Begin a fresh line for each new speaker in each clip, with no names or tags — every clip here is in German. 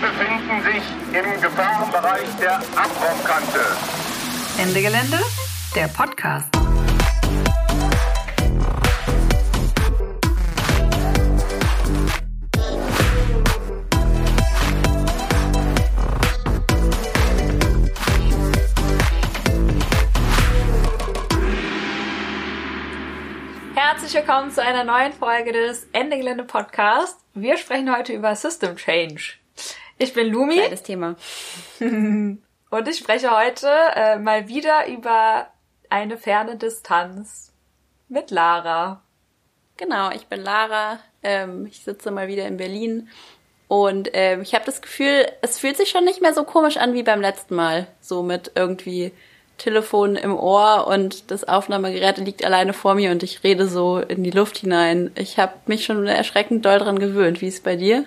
befinden sich im Gefahrenbereich der Abraumkante.
Ende Gelände, der Podcast.
Herzlich willkommen zu einer neuen Folge des Ende Gelände Podcast. Wir sprechen heute über System Change. Ich bin Lumi.
Geiles Thema.
Und ich spreche heute äh, mal wieder über eine ferne Distanz mit Lara.
Genau, ich bin Lara. Ähm, ich sitze mal wieder in Berlin. Und ähm, ich habe das Gefühl, es fühlt sich schon nicht mehr so komisch an wie beim letzten Mal. So mit irgendwie Telefon im Ohr und das Aufnahmegerät liegt alleine vor mir und ich rede so in die Luft hinein. Ich habe mich schon erschreckend doll dran gewöhnt. Wie ist es bei dir?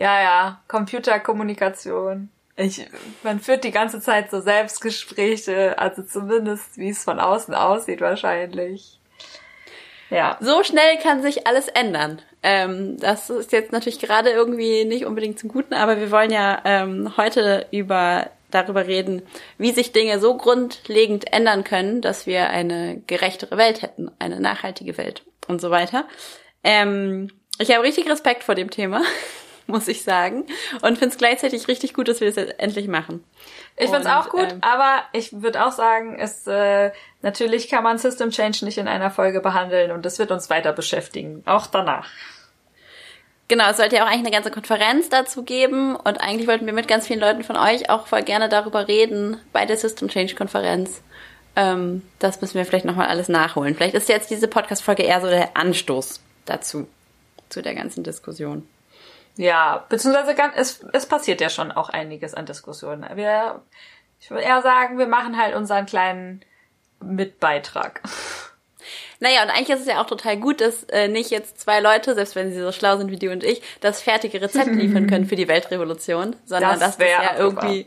Ja, ja, Computerkommunikation. Ich, man führt die ganze Zeit so Selbstgespräche, also zumindest wie es von außen aussieht wahrscheinlich. Ja.
So schnell kann sich alles ändern. Ähm, das ist jetzt natürlich gerade irgendwie nicht unbedingt zum Guten, aber wir wollen ja ähm, heute über darüber reden, wie sich Dinge so grundlegend ändern können, dass wir eine gerechtere Welt hätten, eine nachhaltige Welt und so weiter. Ähm, ich habe richtig Respekt vor dem Thema, muss ich sagen, und finde es gleichzeitig richtig gut, dass wir das jetzt endlich machen.
Ich finde es auch gut, ähm, aber ich würde auch sagen, es äh, natürlich kann man System Change nicht in einer Folge behandeln und das wird uns weiter beschäftigen, auch danach.
Genau, es sollte ja auch eigentlich eine ganze Konferenz dazu geben und eigentlich wollten wir mit ganz vielen Leuten von euch auch voll gerne darüber reden bei der System Change Konferenz. Ähm, das müssen wir vielleicht nochmal alles nachholen. Vielleicht ist jetzt diese Podcast-Folge eher so der Anstoß dazu, zu der ganzen Diskussion.
Ja, beziehungsweise es, es passiert ja schon auch einiges an Diskussionen. Wir, ich würde eher sagen, wir machen halt unseren kleinen Mitbeitrag.
Naja, und eigentlich ist es ja auch total gut, dass äh, nicht jetzt zwei Leute, selbst wenn sie so schlau sind wie du und ich, das fertige Rezept liefern können für die Weltrevolution, sondern das dass das ja irgendwie,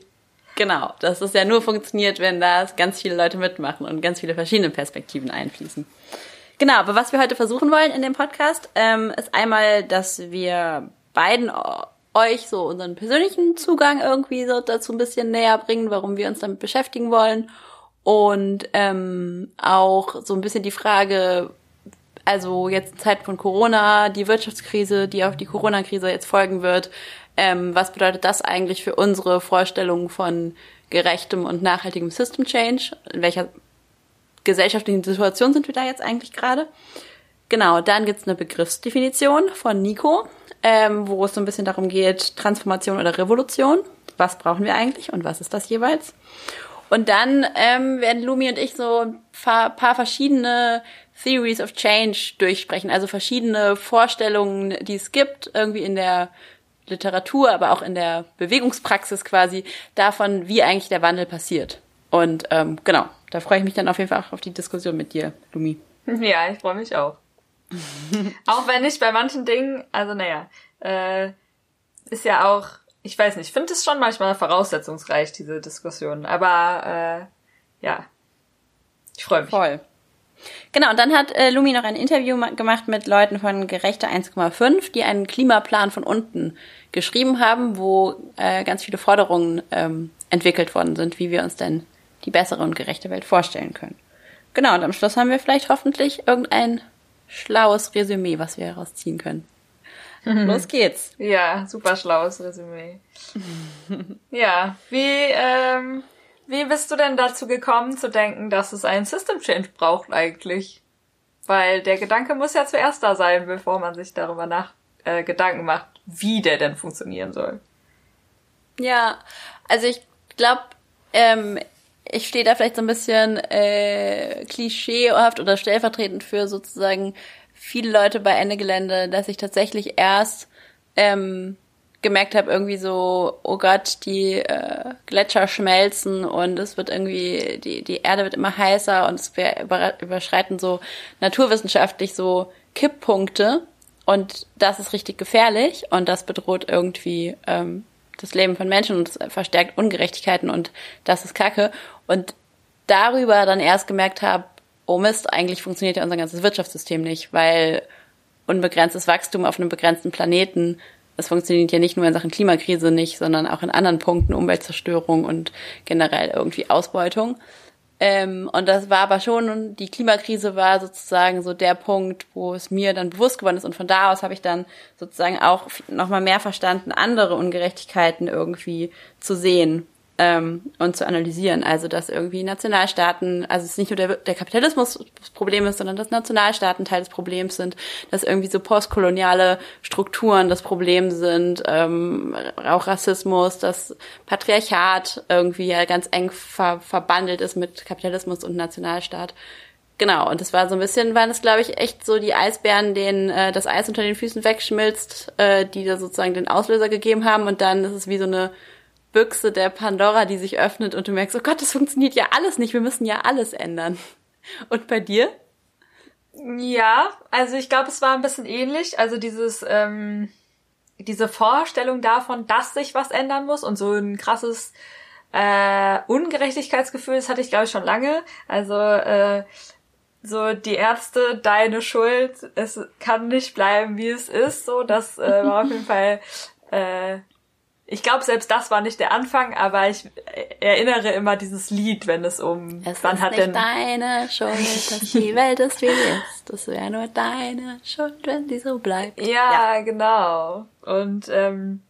genau, dass das ja nur funktioniert, wenn da ganz viele Leute mitmachen und ganz viele verschiedene Perspektiven einfließen. Genau, aber was wir heute versuchen wollen in dem Podcast, ähm, ist einmal, dass wir beiden euch so unseren persönlichen Zugang irgendwie so dazu ein bisschen näher bringen, warum wir uns damit beschäftigen wollen und ähm, auch so ein bisschen die Frage, also jetzt in Zeiten von Corona, die Wirtschaftskrise, die auf die Corona-Krise jetzt folgen wird, ähm, was bedeutet das eigentlich für unsere Vorstellungen von gerechtem und nachhaltigem System Change? In welcher gesellschaftlichen Situation sind wir da jetzt eigentlich gerade? Genau, dann gibt's eine Begriffsdefinition von Nico, ähm, wo es so ein bisschen darum geht, Transformation oder Revolution. Was brauchen wir eigentlich und was ist das jeweils? Und dann ähm, werden Lumi und ich so ein paar, paar verschiedene Theories of Change durchsprechen, also verschiedene Vorstellungen, die es gibt, irgendwie in der Literatur, aber auch in der Bewegungspraxis quasi, davon, wie eigentlich der Wandel passiert. Und ähm, genau, da freue ich mich dann auf jeden Fall auch auf die Diskussion mit dir, Lumi.
Ja, ich freue mich auch. auch wenn ich bei manchen Dingen, also naja, äh, ist ja auch ich weiß nicht, ich finde es schon manchmal voraussetzungsreich, diese Diskussion. Aber äh, ja, ich freue mich.
Voll. Genau, und dann hat äh, Lumi noch ein Interview gemacht mit Leuten von Gerechte 1,5, die einen Klimaplan von unten geschrieben haben, wo äh, ganz viele Forderungen ähm, entwickelt worden sind, wie wir uns denn die bessere und gerechte Welt vorstellen können. Genau, und am Schluss haben wir vielleicht hoffentlich irgendein schlaues Resümee, was wir herausziehen können. Los geht's.
Ja, super schlaues Resümee. ja, wie, ähm, wie bist du denn dazu gekommen zu denken, dass es einen System Change braucht eigentlich? Weil der Gedanke muss ja zuerst da sein, bevor man sich darüber nach äh, Gedanken macht, wie der denn funktionieren soll.
Ja, also ich glaube, ähm, ich stehe da vielleicht so ein bisschen äh, klischeehaft oder stellvertretend für sozusagen viele Leute bei Ende Gelände, dass ich tatsächlich erst ähm, gemerkt habe, irgendwie so, oh Gott, die äh, Gletscher schmelzen und es wird irgendwie, die, die Erde wird immer heißer und es wir überschreiten so naturwissenschaftlich so Kipppunkte und das ist richtig gefährlich und das bedroht irgendwie ähm, das Leben von Menschen und es verstärkt Ungerechtigkeiten und das ist Kacke. Und darüber dann erst gemerkt habe, oh Mist, eigentlich funktioniert ja unser ganzes Wirtschaftssystem nicht, weil unbegrenztes Wachstum auf einem begrenzten Planeten es funktioniert ja nicht nur in Sachen Klimakrise nicht, sondern auch in anderen Punkten, Umweltzerstörung und generell irgendwie Ausbeutung. Ähm, und das war aber schon, die Klimakrise war sozusagen so der Punkt, wo es mir dann bewusst geworden ist. Und von da aus habe ich dann sozusagen auch nochmal mehr verstanden, andere Ungerechtigkeiten irgendwie zu sehen ähm, und zu analysieren. Also dass irgendwie Nationalstaaten, also es ist nicht nur der, der Kapitalismus das Problem ist, sondern dass Nationalstaaten Teil des Problems sind, dass irgendwie so postkoloniale Strukturen das Problem sind, ähm, auch Rassismus, dass Patriarchat irgendwie ja ganz eng ver verbandelt ist mit Kapitalismus und Nationalstaat. Genau, und das war so ein bisschen, waren es, glaube ich, echt so die Eisbären, denen äh, das Eis unter den Füßen wegschmilzt, äh, die da sozusagen den Auslöser gegeben haben und dann ist es wie so eine Büchse der Pandora, die sich öffnet und du merkst, oh Gott, das funktioniert ja alles nicht, wir müssen ja alles ändern. Und bei dir?
Ja, also ich glaube, es war ein bisschen ähnlich. Also dieses, ähm, diese Vorstellung davon, dass sich was ändern muss und so ein krasses äh, Ungerechtigkeitsgefühl, das hatte ich, glaube ich, schon lange. Also äh, so die Ärzte, deine Schuld, es kann nicht bleiben, wie es ist. So, das äh, war auf jeden Fall äh, ich glaube, selbst das war nicht der Anfang, aber ich erinnere immer dieses Lied, wenn es um
es wann ist hat nicht denn deine Schuld, dass die Welt ist wie ist. Das wäre nur deine Schuld, wenn sie so bleibt.
Ja, ja. genau. Und ähm,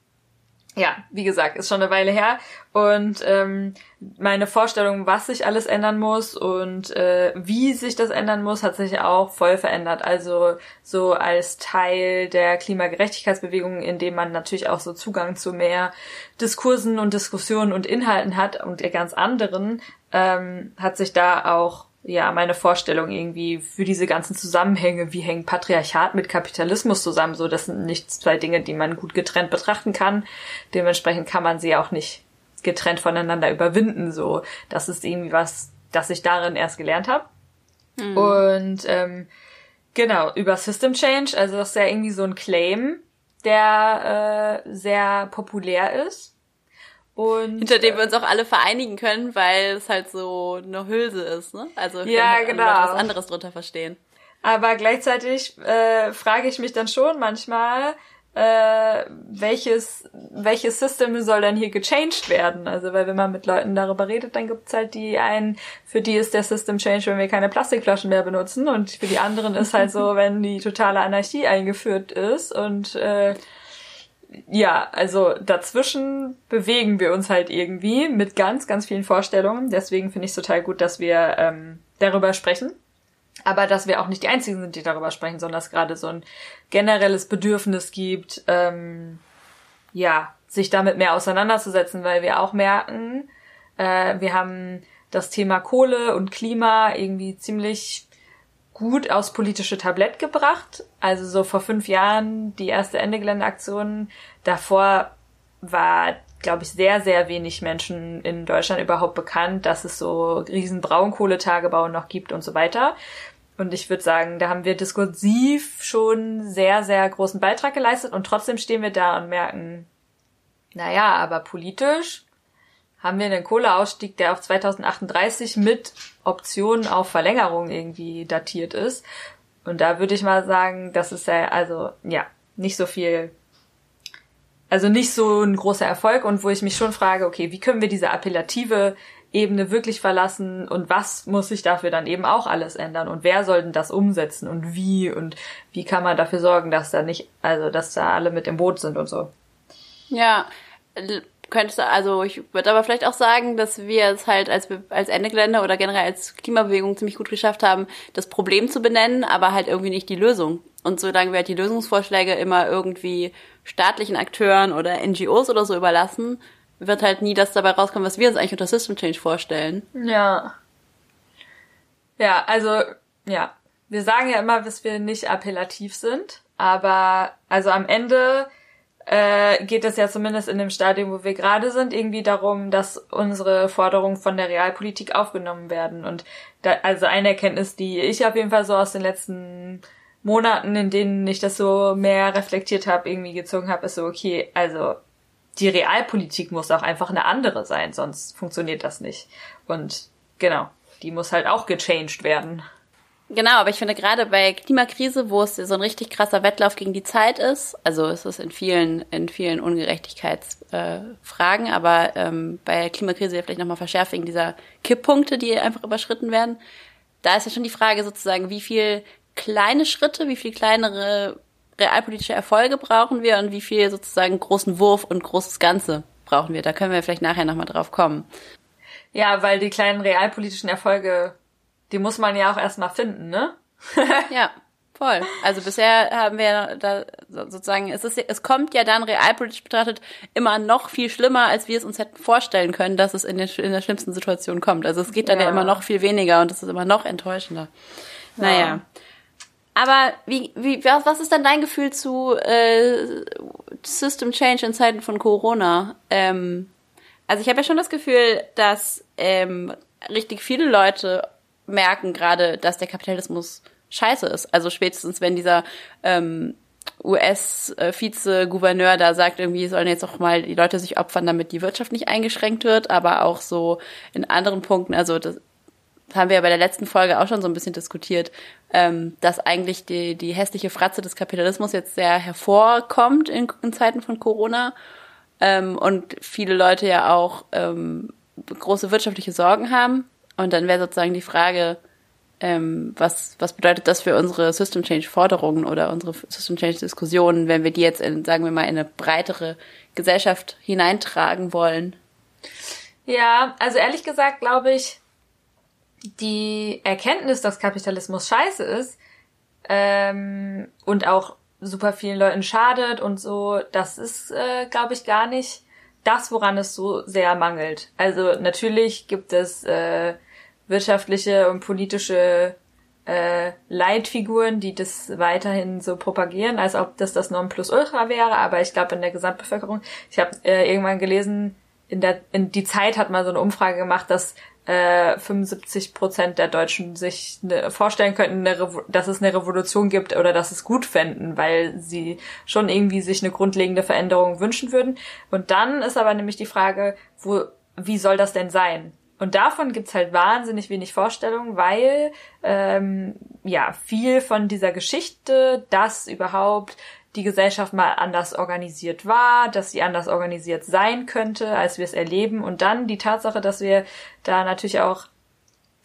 ja, wie gesagt, ist schon eine Weile her. Und ähm, meine Vorstellung, was sich alles ändern muss und äh, wie sich das ändern muss, hat sich auch voll verändert. Also so als Teil der Klimagerechtigkeitsbewegung, in dem man natürlich auch so Zugang zu mehr Diskursen und Diskussionen und Inhalten hat und ganz anderen, ähm, hat sich da auch ja, meine Vorstellung irgendwie für diese ganzen Zusammenhänge, wie hängt Patriarchat mit Kapitalismus zusammen, so das sind nicht zwei Dinge, die man gut getrennt betrachten kann. Dementsprechend kann man sie auch nicht getrennt voneinander überwinden, so. Das ist irgendwie was, das ich darin erst gelernt habe. Mhm. Und ähm, genau, über System Change, also das ist ja irgendwie so ein Claim, der äh, sehr populär ist
und, Hinter dem wir uns auch alle vereinigen können, weil es halt so eine Hülse ist, ne? Also
ja, halt
genau. was anderes drunter verstehen.
Aber gleichzeitig äh, frage ich mich dann schon manchmal, äh, welches, welches System soll denn hier gechanged werden? Also, weil wenn man mit Leuten darüber redet, dann gibt's halt die einen, für die ist der System Change, wenn wir keine Plastikflaschen mehr benutzen und für die anderen ist halt so, wenn die totale Anarchie eingeführt ist und äh, ja, also dazwischen bewegen wir uns halt irgendwie mit ganz, ganz vielen Vorstellungen. Deswegen finde ich es total gut, dass wir ähm, darüber sprechen. Aber dass wir auch nicht die Einzigen sind, die darüber sprechen, sondern dass gerade so ein generelles Bedürfnis gibt, ähm, ja, sich damit mehr auseinanderzusetzen, weil wir auch merken, äh, wir haben das Thema Kohle und Klima irgendwie ziemlich gut aufs politische Tablett gebracht. Also so vor fünf Jahren die erste Ende Geländeaktion. Davor war, glaube ich, sehr, sehr wenig Menschen in Deutschland überhaupt bekannt, dass es so riesen Braunkohletagebau noch gibt und so weiter. Und ich würde sagen, da haben wir diskursiv schon sehr, sehr großen Beitrag geleistet und trotzdem stehen wir da und merken, naja, aber politisch haben wir einen Kohleausstieg, der auf 2038 mit Optionen auf Verlängerung irgendwie datiert ist. Und da würde ich mal sagen, das ist ja, also, ja, nicht so viel, also nicht so ein großer Erfolg. Und wo ich mich schon frage, okay, wie können wir diese appellative Ebene wirklich verlassen? Und was muss sich dafür dann eben auch alles ändern? Und wer soll denn das umsetzen? Und wie? Und wie kann man dafür sorgen, dass da nicht, also dass da alle mit im Boot sind und so.
Ja, könntest du, also ich würde aber vielleicht auch sagen, dass wir es halt als, als Ende Gelände oder generell als Klimabewegung ziemlich gut geschafft haben, das Problem zu benennen, aber halt irgendwie nicht die Lösung. Und solange wir halt die Lösungsvorschläge immer irgendwie staatlichen Akteuren oder NGOs oder so überlassen, wird halt nie das dabei rauskommen, was wir uns eigentlich unter System Change vorstellen.
Ja. Ja, also, ja. Wir sagen ja immer, dass wir nicht appellativ sind, aber also am Ende äh, geht es ja zumindest in dem Stadium, wo wir gerade sind, irgendwie darum, dass unsere Forderungen von der Realpolitik aufgenommen werden. Und da, also eine Erkenntnis, die ich auf jeden Fall so aus den letzten Monaten, in denen ich das so mehr reflektiert habe, irgendwie gezogen habe, ist so, okay, also die Realpolitik muss auch einfach eine andere sein, sonst funktioniert das nicht. Und genau, die muss halt auch gechanged werden.
Genau, aber ich finde gerade bei Klimakrise, wo es so ein richtig krasser Wettlauf gegen die Zeit ist, also es ist in vielen, in vielen Ungerechtigkeitsfragen, äh, aber ähm, bei Klimakrise ja vielleicht nochmal verschärft wegen dieser Kipppunkte, die einfach überschritten werden. Da ist ja schon die Frage sozusagen, wie viel kleine Schritte, wie viel kleinere realpolitische Erfolge brauchen wir und wie viel sozusagen großen Wurf und großes Ganze brauchen wir. Da können wir vielleicht nachher nochmal drauf kommen.
Ja, weil die kleinen realpolitischen Erfolge die muss man ja auch erstmal finden, ne?
ja, voll. Also bisher haben wir da sozusagen, es ist, es kommt ja dann realpolitisch betrachtet immer noch viel schlimmer, als wir es uns hätten vorstellen können, dass es in, den, in der schlimmsten Situation kommt. Also es geht dann ja, ja immer noch viel weniger und es ist immer noch enttäuschender. Ja. Naja. Aber wie, wie, was ist denn dein Gefühl zu äh, System Change in Zeiten von Corona? Ähm, also ich habe ja schon das Gefühl, dass ähm, richtig viele Leute merken gerade, dass der Kapitalismus scheiße ist. Also spätestens, wenn dieser ähm, US-Vize-Gouverneur da sagt, irgendwie sollen jetzt auch mal die Leute sich opfern, damit die Wirtschaft nicht eingeschränkt wird, aber auch so in anderen Punkten, also das haben wir ja bei der letzten Folge auch schon so ein bisschen diskutiert, ähm, dass eigentlich die, die hässliche Fratze des Kapitalismus jetzt sehr hervorkommt in, in Zeiten von Corona ähm, und viele Leute ja auch ähm, große wirtschaftliche Sorgen haben und dann wäre sozusagen die Frage, ähm, was, was bedeutet das für unsere System Change Forderungen oder unsere System Change Diskussionen, wenn wir die jetzt in, sagen wir mal, in eine breitere Gesellschaft hineintragen wollen?
Ja, also ehrlich gesagt glaube ich, die Erkenntnis, dass Kapitalismus scheiße ist ähm, und auch super vielen Leuten schadet und so, das ist, äh, glaube ich, gar nicht das, woran es so sehr mangelt. Also natürlich gibt es äh, wirtschaftliche und politische äh, Leitfiguren, die das weiterhin so propagieren, als ob das das Nonplusultra wäre. Aber ich glaube in der Gesamtbevölkerung, ich habe äh, irgendwann gelesen, in der in die Zeit hat mal so eine Umfrage gemacht, dass äh, 75 Prozent der Deutschen sich ne, vorstellen könnten, dass es eine Revolution gibt oder dass es gut fänden, weil sie schon irgendwie sich eine grundlegende Veränderung wünschen würden. Und dann ist aber nämlich die Frage, wo, wie soll das denn sein? Und davon gibt's halt wahnsinnig wenig Vorstellung, weil ähm, ja viel von dieser Geschichte, dass überhaupt die Gesellschaft mal anders organisiert war, dass sie anders organisiert sein könnte, als wir es erleben. Und dann die Tatsache, dass wir da natürlich auch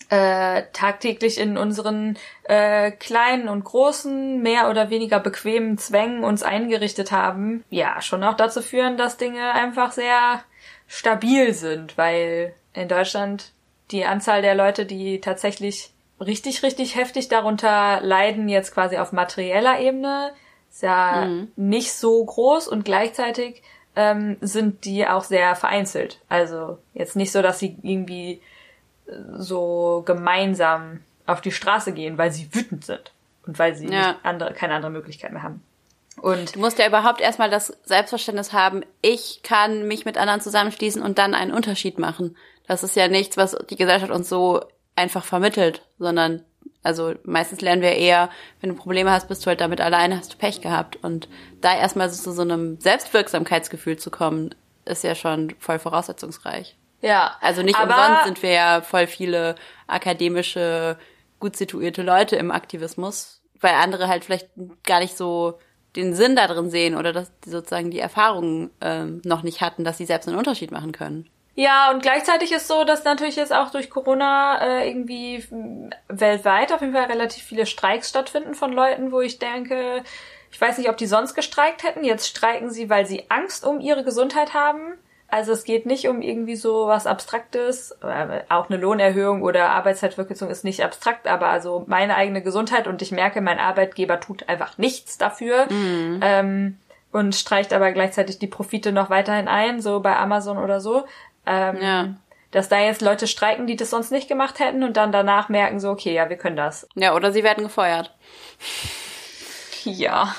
äh, tagtäglich in unseren äh, kleinen und großen, mehr oder weniger bequemen Zwängen uns eingerichtet haben, ja, schon auch dazu führen, dass Dinge einfach sehr stabil sind, weil in Deutschland die Anzahl der Leute, die tatsächlich richtig, richtig heftig darunter leiden, jetzt quasi auf materieller Ebene, ist ja mhm. nicht so groß und gleichzeitig ähm, sind die auch sehr vereinzelt. Also jetzt nicht so, dass sie irgendwie äh, so gemeinsam auf die Straße gehen, weil sie wütend sind und weil sie ja. andere, keine andere Möglichkeit mehr haben.
Und du musst ja überhaupt erstmal das Selbstverständnis haben, ich kann mich mit anderen zusammenschließen und dann einen Unterschied machen. Das ist ja nichts, was die Gesellschaft uns so einfach vermittelt, sondern also meistens lernen wir eher, wenn du Probleme hast, bist du halt damit alleine, hast du Pech gehabt. Und da erstmal so zu so einem Selbstwirksamkeitsgefühl zu kommen, ist ja schon voll voraussetzungsreich.
Ja.
Also nicht umsonst sind wir ja voll viele akademische, gut situierte Leute im Aktivismus, weil andere halt vielleicht gar nicht so den Sinn da drin sehen oder dass die sozusagen die Erfahrungen ähm, noch nicht hatten, dass sie selbst einen Unterschied machen können.
Ja, und gleichzeitig ist so, dass natürlich jetzt auch durch Corona äh, irgendwie weltweit auf jeden Fall relativ viele Streiks stattfinden von Leuten, wo ich denke, ich weiß nicht, ob die sonst gestreikt hätten. Jetzt streiken sie, weil sie Angst um ihre Gesundheit haben. Also es geht nicht um irgendwie so was Abstraktes. Äh, auch eine Lohnerhöhung oder Arbeitszeitverkürzung ist nicht abstrakt, aber also meine eigene Gesundheit und ich merke, mein Arbeitgeber tut einfach nichts dafür. Mhm. Ähm, und streicht aber gleichzeitig die Profite noch weiterhin ein, so bei Amazon oder so. Ähm, ja. Dass da jetzt Leute streiken, die das sonst nicht gemacht hätten und dann danach merken so, okay, ja, wir können das.
Ja, oder sie werden gefeuert.
Ja.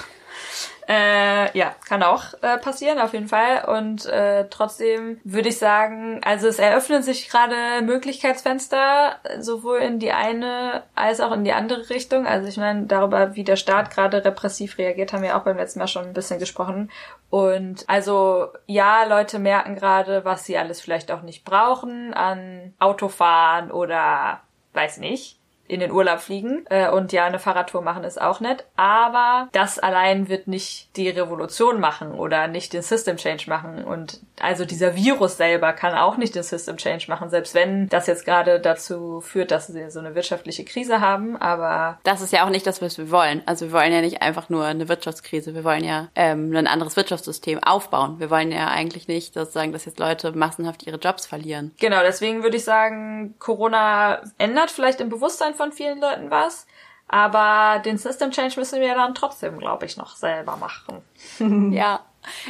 Äh, ja, kann auch äh, passieren, auf jeden Fall. Und äh, trotzdem würde ich sagen, also es eröffnen sich gerade Möglichkeitsfenster, sowohl in die eine als auch in die andere Richtung. Also ich meine, darüber, wie der Staat gerade repressiv reagiert, haben wir auch beim letzten Mal schon ein bisschen gesprochen. Und also ja, Leute merken gerade, was sie alles vielleicht auch nicht brauchen an Autofahren oder weiß nicht in den Urlaub fliegen äh, und ja, eine Fahrradtour machen ist auch nett, aber das allein wird nicht die Revolution machen oder nicht den System Change machen und also dieser Virus selber kann auch nicht den System Change machen, selbst wenn das jetzt gerade dazu führt, dass sie so eine wirtschaftliche Krise haben, aber
das ist ja auch nicht das, was wir wollen. Also wir wollen ja nicht einfach nur eine Wirtschaftskrise, wir wollen ja ähm, ein anderes Wirtschaftssystem aufbauen. Wir wollen ja eigentlich nicht sozusagen, dass jetzt Leute massenhaft ihre Jobs verlieren.
Genau, deswegen würde ich sagen, Corona ändert vielleicht im Bewusstsein von vielen Leuten was. Aber den System Change müssen wir dann trotzdem, glaube ich, noch selber machen.
ja.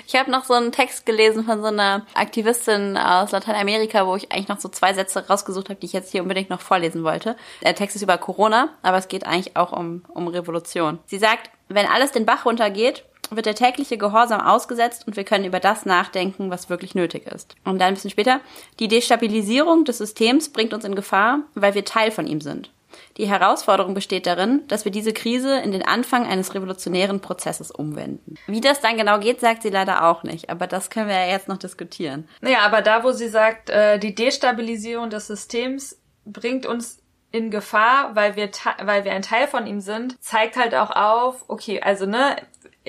Ich habe noch so einen Text gelesen von so einer Aktivistin aus Lateinamerika, wo ich eigentlich noch so zwei Sätze rausgesucht habe, die ich jetzt hier unbedingt noch vorlesen wollte. Der Text ist über Corona, aber es geht eigentlich auch um, um Revolution. Sie sagt, wenn alles den Bach runtergeht, wird der tägliche Gehorsam ausgesetzt und wir können über das nachdenken, was wirklich nötig ist. Und dann ein bisschen später, die Destabilisierung des Systems bringt uns in Gefahr, weil wir Teil von ihm sind. Die Herausforderung besteht darin, dass wir diese Krise in den Anfang eines revolutionären Prozesses umwenden. Wie das dann genau geht, sagt sie leider auch nicht, aber das können wir ja jetzt noch diskutieren.
Naja, aber da, wo sie sagt, äh, die Destabilisierung des Systems bringt uns in Gefahr, weil wir, weil wir ein Teil von ihm sind, zeigt halt auch auf, okay, also ne,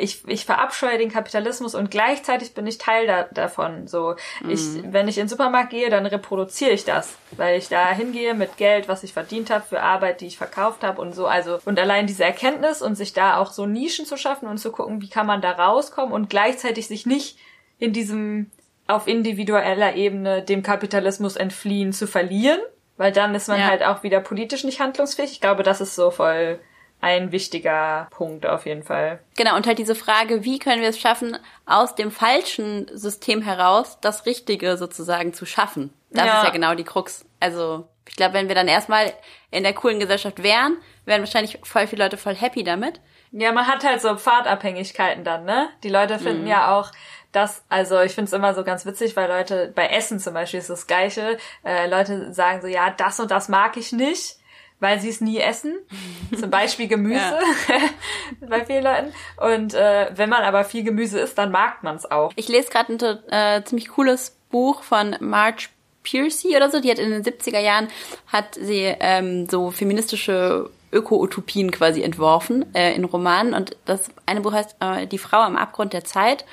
ich, ich verabscheue den Kapitalismus und gleichzeitig bin ich Teil da, davon. So, mhm. ich, wenn ich in den Supermarkt gehe, dann reproduziere ich das, weil ich da hingehe mit Geld, was ich verdient habe, für Arbeit, die ich verkauft habe und so. Also, und allein diese Erkenntnis und sich da auch so Nischen zu schaffen und zu gucken, wie kann man da rauskommen und gleichzeitig sich nicht in diesem auf individueller Ebene dem Kapitalismus entfliehen zu verlieren, weil dann ist man ja. halt auch wieder politisch nicht handlungsfähig. Ich glaube, das ist so voll ein wichtiger Punkt auf jeden Fall.
Genau, und halt diese Frage, wie können wir es schaffen, aus dem falschen System heraus das Richtige sozusagen zu schaffen? Das ja. ist ja genau die Krux. Also, ich glaube, wenn wir dann erstmal in der coolen Gesellschaft wären, wären wahrscheinlich voll viele Leute voll happy damit.
Ja, man hat halt so Pfadabhängigkeiten dann, ne? Die Leute finden mhm. ja auch, das, also ich finde es immer so ganz witzig, weil Leute, bei Essen zum Beispiel ist das Gleiche, äh, Leute sagen so, ja, das und das mag ich nicht weil sie es nie essen. Zum Beispiel Gemüse bei vielen Leuten. Und äh, wenn man aber viel Gemüse isst, dann mag man es auch.
Ich lese gerade ein äh, ziemlich cooles Buch von Marge Piercy oder so. Die hat in den 70er Jahren hat sie ähm, so feministische Öko-Utopien quasi entworfen äh, in Romanen. Und das eine Buch heißt äh, Die Frau am Abgrund der Zeit.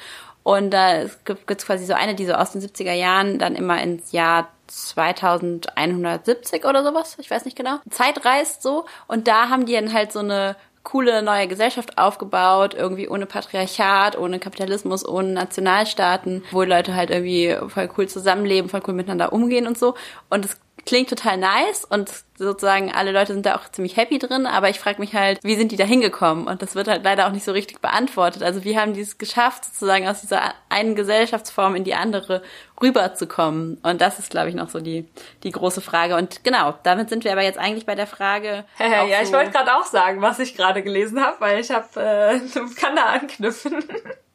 Und da gibt es quasi so eine, die so aus den 70er Jahren dann immer ins Jahr 2170 oder sowas, ich weiß nicht genau, Zeit reist so und da haben die dann halt so eine coole neue Gesellschaft aufgebaut, irgendwie ohne Patriarchat, ohne Kapitalismus, ohne Nationalstaaten, wo Leute halt irgendwie voll cool zusammenleben, voll cool miteinander umgehen und so. Und es klingt total nice und sozusagen alle Leute sind da auch ziemlich happy drin, aber ich frage mich halt, wie sind die da hingekommen? Und das wird halt leider auch nicht so richtig beantwortet. Also wie haben die es geschafft, sozusagen aus dieser einen Gesellschaftsform in die andere rüberzukommen? Und das ist, glaube ich, noch so die, die große Frage. Und genau, damit sind wir aber jetzt eigentlich bei der Frage.
ja, ich wollte gerade auch sagen, was ich gerade gelesen habe, weil ich habe, äh, kann da anknüpfen.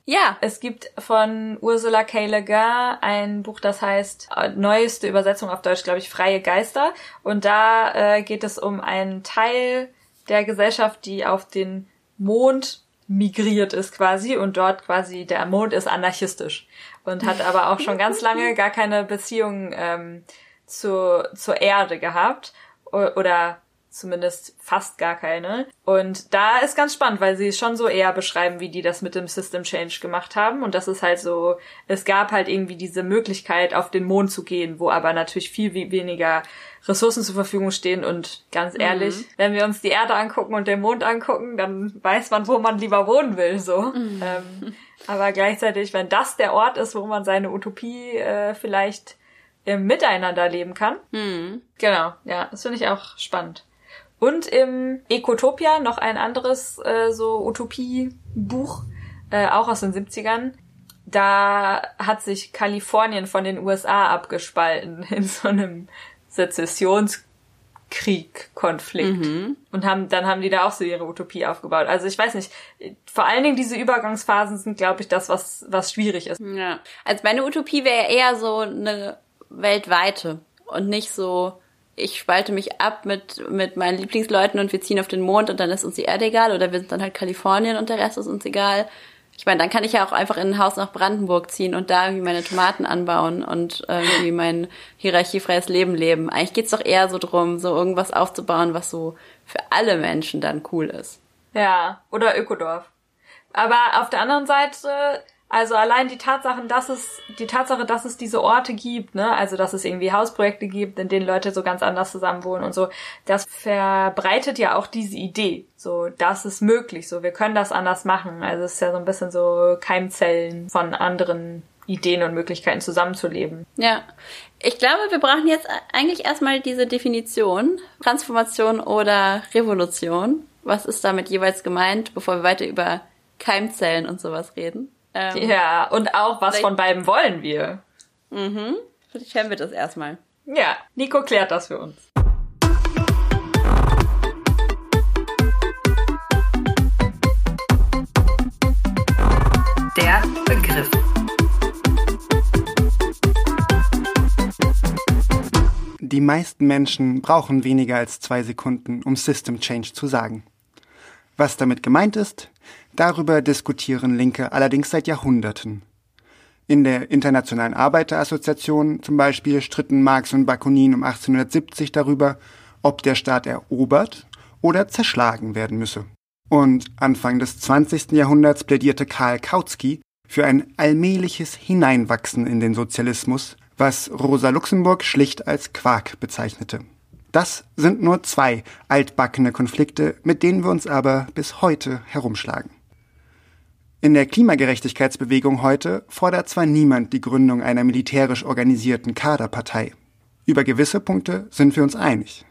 Ja.
Es gibt von Ursula K. Le Guin ein Buch, das heißt, äh, neueste Übersetzung auf Deutsch, glaube ich, Freie Geister. Und da äh, geht es um einen Teil der Gesellschaft, die auf den Mond migriert ist quasi und dort quasi der Mond ist anarchistisch und hat aber auch schon ganz lange gar keine Beziehung ähm, zu, zur Erde gehabt oder zumindest fast gar keine. Und da ist ganz spannend, weil sie es schon so eher beschreiben, wie die das mit dem System Change gemacht haben. Und das ist halt so, es gab halt irgendwie diese Möglichkeit, auf den Mond zu gehen, wo aber natürlich viel weniger Ressourcen zur Verfügung stehen. Und ganz ehrlich, mhm. wenn wir uns die Erde angucken und den Mond angucken, dann weiß man, wo man lieber wohnen will, so. Mhm. Ähm, aber gleichzeitig, wenn das der Ort ist, wo man seine Utopie äh, vielleicht im Miteinander leben kann. Mhm. Genau, ja, das finde ich auch spannend. Und im Ecotopia noch ein anderes äh, so Utopie-Buch, äh, auch aus den 70ern. Da hat sich Kalifornien von den USA abgespalten in so einem Sezessionskrieg, Konflikt. Mhm. Und haben, dann haben die da auch so ihre Utopie aufgebaut. Also ich weiß nicht, vor allen Dingen diese Übergangsphasen sind, glaube ich, das, was, was schwierig ist.
Ja. Also meine Utopie wäre eher so eine weltweite und nicht so ich spalte mich ab mit, mit meinen Lieblingsleuten und wir ziehen auf den Mond und dann ist uns die Erde egal oder wir sind dann halt Kalifornien und der Rest ist uns egal. Ich meine, dann kann ich ja auch einfach in ein Haus nach Brandenburg ziehen und da irgendwie meine Tomaten anbauen und irgendwie mein hierarchiefreies Leben leben. Eigentlich geht's doch eher so drum, so irgendwas aufzubauen, was so für alle Menschen dann cool ist.
Ja, oder Ökodorf. Aber auf der anderen Seite also allein die Tatsachen, dass es, die Tatsache, dass es diese Orte gibt, ne, also dass es irgendwie Hausprojekte gibt, in denen Leute so ganz anders zusammenwohnen und so, das verbreitet ja auch diese Idee. So, das ist möglich, so, wir können das anders machen. Also es ist ja so ein bisschen so Keimzellen von anderen Ideen und Möglichkeiten zusammenzuleben.
Ja. Ich glaube, wir brauchen jetzt eigentlich erstmal diese Definition, Transformation oder Revolution. Was ist damit jeweils gemeint, bevor wir weiter über Keimzellen und sowas reden?
Ähm, ja, und auch, was von beiden wollen wir?
Mhm. Vielleicht hören wir das erstmal.
Ja, Nico klärt das für uns.
Der Begriff.
Die meisten Menschen brauchen weniger als zwei Sekunden, um System Change zu sagen. Was damit gemeint ist, Darüber diskutieren Linke allerdings seit Jahrhunderten. In der Internationalen Arbeiterassoziation zum Beispiel stritten Marx und Bakunin um 1870 darüber, ob der Staat erobert oder zerschlagen werden müsse. Und Anfang des 20. Jahrhunderts plädierte Karl Kautsky für ein allmähliches Hineinwachsen in den Sozialismus, was Rosa Luxemburg schlicht als Quark bezeichnete. Das sind nur zwei altbackene Konflikte, mit denen wir uns aber bis heute herumschlagen. In der Klimagerechtigkeitsbewegung heute fordert zwar niemand die Gründung einer militärisch organisierten Kaderpartei. Über gewisse Punkte sind wir uns einig.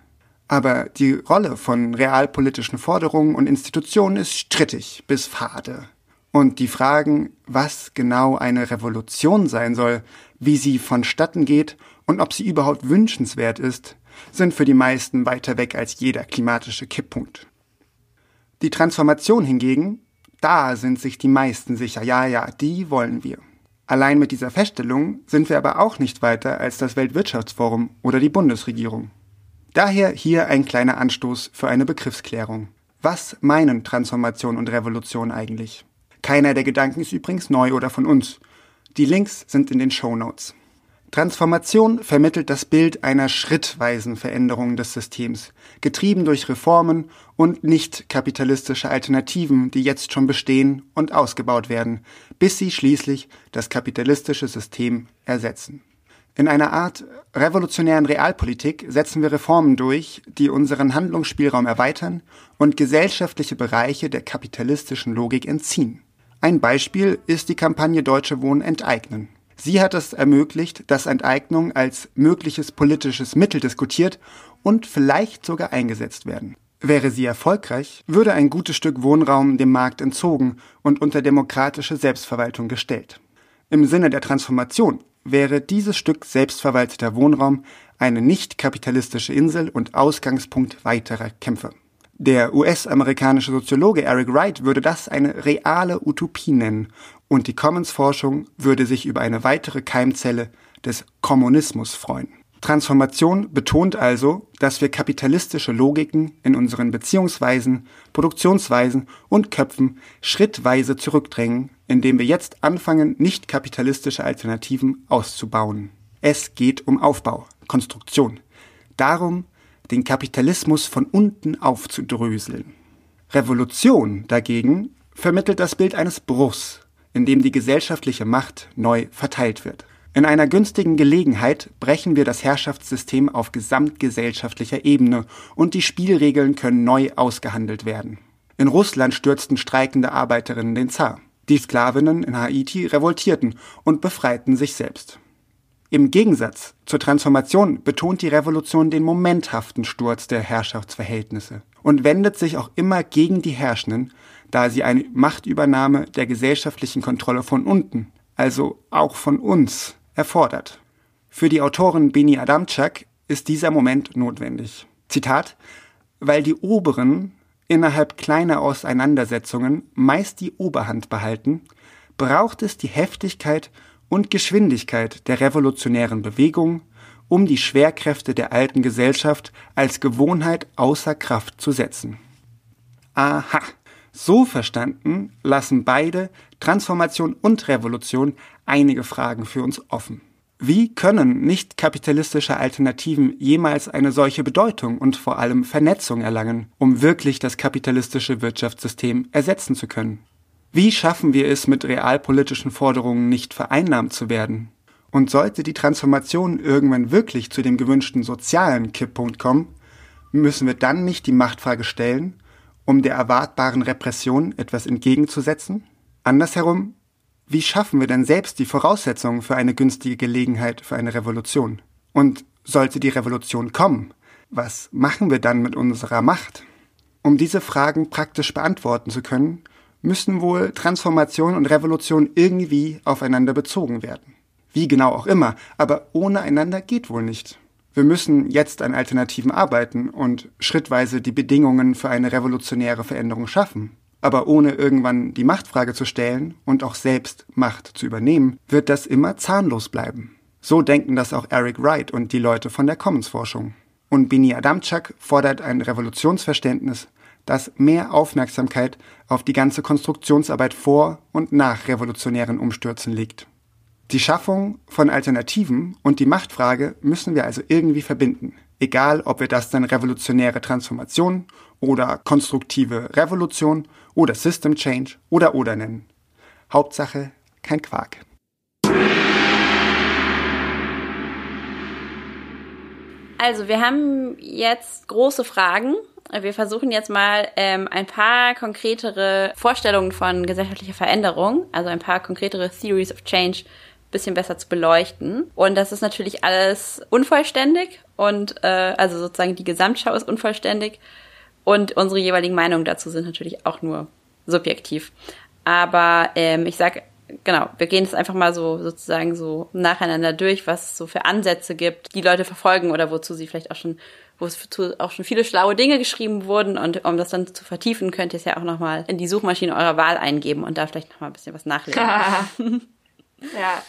Aber die Rolle von realpolitischen Forderungen und Institutionen ist strittig bis fade. Und die Fragen, was genau eine Revolution sein soll, wie sie vonstatten geht und ob sie überhaupt wünschenswert ist, sind für die meisten weiter weg als jeder klimatische Kipppunkt. Die Transformation hingegen da sind sich die meisten sicher, ja, ja, die wollen wir. Allein mit dieser Feststellung sind wir aber auch nicht weiter als das Weltwirtschaftsforum oder die Bundesregierung. Daher hier ein kleiner Anstoß für eine Begriffsklärung. Was meinen Transformation und Revolution eigentlich? Keiner der Gedanken ist übrigens neu oder von uns. Die Links sind in den Show Notes. Transformation vermittelt das Bild einer schrittweisen Veränderung des Systems, getrieben durch Reformen und nicht kapitalistische Alternativen, die jetzt schon bestehen und ausgebaut werden, bis sie schließlich das kapitalistische System ersetzen. In einer Art revolutionären Realpolitik setzen wir Reformen durch, die unseren Handlungsspielraum erweitern und gesellschaftliche Bereiche der kapitalistischen Logik entziehen. Ein Beispiel ist die Kampagne Deutsche Wohnen enteignen. Sie hat es ermöglicht, dass Enteignung als mögliches politisches Mittel diskutiert und vielleicht sogar eingesetzt werden. Wäre sie erfolgreich, würde ein gutes Stück Wohnraum dem Markt entzogen und unter demokratische Selbstverwaltung gestellt. Im Sinne der Transformation wäre dieses Stück selbstverwalteter Wohnraum eine nicht kapitalistische Insel und Ausgangspunkt weiterer Kämpfe. Der US-amerikanische Soziologe Eric Wright würde das eine reale Utopie nennen und die Commons-Forschung würde sich über eine weitere Keimzelle des Kommunismus freuen. Transformation betont also, dass wir kapitalistische Logiken in unseren Beziehungsweisen, Produktionsweisen und Köpfen schrittweise zurückdrängen, indem wir jetzt anfangen, nicht kapitalistische Alternativen auszubauen. Es geht um Aufbau, Konstruktion. Darum, den Kapitalismus von unten aufzudröseln. Revolution dagegen vermittelt das Bild eines Bruchs in dem die gesellschaftliche Macht neu verteilt wird. In einer günstigen Gelegenheit brechen wir das Herrschaftssystem auf gesamtgesellschaftlicher Ebene und die Spielregeln können neu ausgehandelt werden. In Russland stürzten streikende Arbeiterinnen den Zar. Die Sklavinnen in Haiti revoltierten und befreiten sich selbst. Im Gegensatz zur Transformation betont die Revolution den momenthaften Sturz der Herrschaftsverhältnisse und wendet sich auch immer gegen die Herrschenden, da sie eine Machtübernahme der gesellschaftlichen Kontrolle von unten, also auch von uns, erfordert. Für die Autorin Beni Adamczak ist dieser Moment notwendig. Zitat, weil die Oberen innerhalb kleiner Auseinandersetzungen meist die Oberhand behalten, braucht es die Heftigkeit und Geschwindigkeit der revolutionären Bewegung, um die Schwerkräfte der alten Gesellschaft als Gewohnheit außer Kraft zu setzen. Aha, So verstanden lassen beide, Transformation und Revolution, einige Fragen für uns offen. Wie können nicht kapitalistische Alternativen jemals eine solche Bedeutung und vor allem Vernetzung erlangen, um wirklich das kapitalistische Wirtschaftssystem ersetzen zu können? Wie schaffen wir es, mit realpolitischen Forderungen nicht vereinnahmt zu werden? Und sollte die Transformation irgendwann wirklich zu dem gewünschten sozialen Kipppunkt kommen, müssen wir dann nicht die Machtfrage stellen, um der erwartbaren Repression etwas entgegenzusetzen? Andersherum, wie schaffen wir denn selbst die Voraussetzungen für eine günstige Gelegenheit für eine Revolution? Und sollte die Revolution kommen, was machen wir dann mit unserer Macht? Um diese Fragen praktisch beantworten zu können, müssen wohl Transformation und Revolution irgendwie aufeinander bezogen werden. Wie genau auch immer, aber ohne einander geht wohl nicht. Wir müssen jetzt an Alternativen arbeiten und schrittweise die Bedingungen für eine revolutionäre Veränderung schaffen. Aber ohne irgendwann die Machtfrage zu stellen und auch selbst Macht zu übernehmen, wird das immer zahnlos bleiben. So denken das auch Eric Wright und die Leute von der Commons-Forschung. Und Bini Adamczak fordert ein Revolutionsverständnis, das mehr Aufmerksamkeit auf die ganze Konstruktionsarbeit vor und nach revolutionären Umstürzen legt. Die Schaffung von Alternativen und die Machtfrage müssen wir also irgendwie verbinden, egal ob wir das dann revolutionäre Transformation oder konstruktive Revolution oder System Change oder oder nennen. Hauptsache kein Quark.
Also wir haben jetzt große Fragen. Wir versuchen jetzt mal ähm, ein paar konkretere Vorstellungen von gesellschaftlicher Veränderung, also ein paar konkretere Theories of Change bisschen besser zu beleuchten. Und das ist natürlich alles unvollständig und äh, also sozusagen die Gesamtschau ist unvollständig und unsere jeweiligen Meinungen dazu sind natürlich auch nur subjektiv. Aber ähm, ich sag genau, wir gehen es einfach mal so sozusagen so nacheinander durch, was es so für Ansätze gibt, die Leute verfolgen oder wozu sie vielleicht auch schon, wo es auch schon viele schlaue Dinge geschrieben wurden und um das dann zu vertiefen, könnt ihr es ja auch nochmal in die Suchmaschine eurer Wahl eingeben und da vielleicht nochmal ein bisschen was nachlesen.
ja.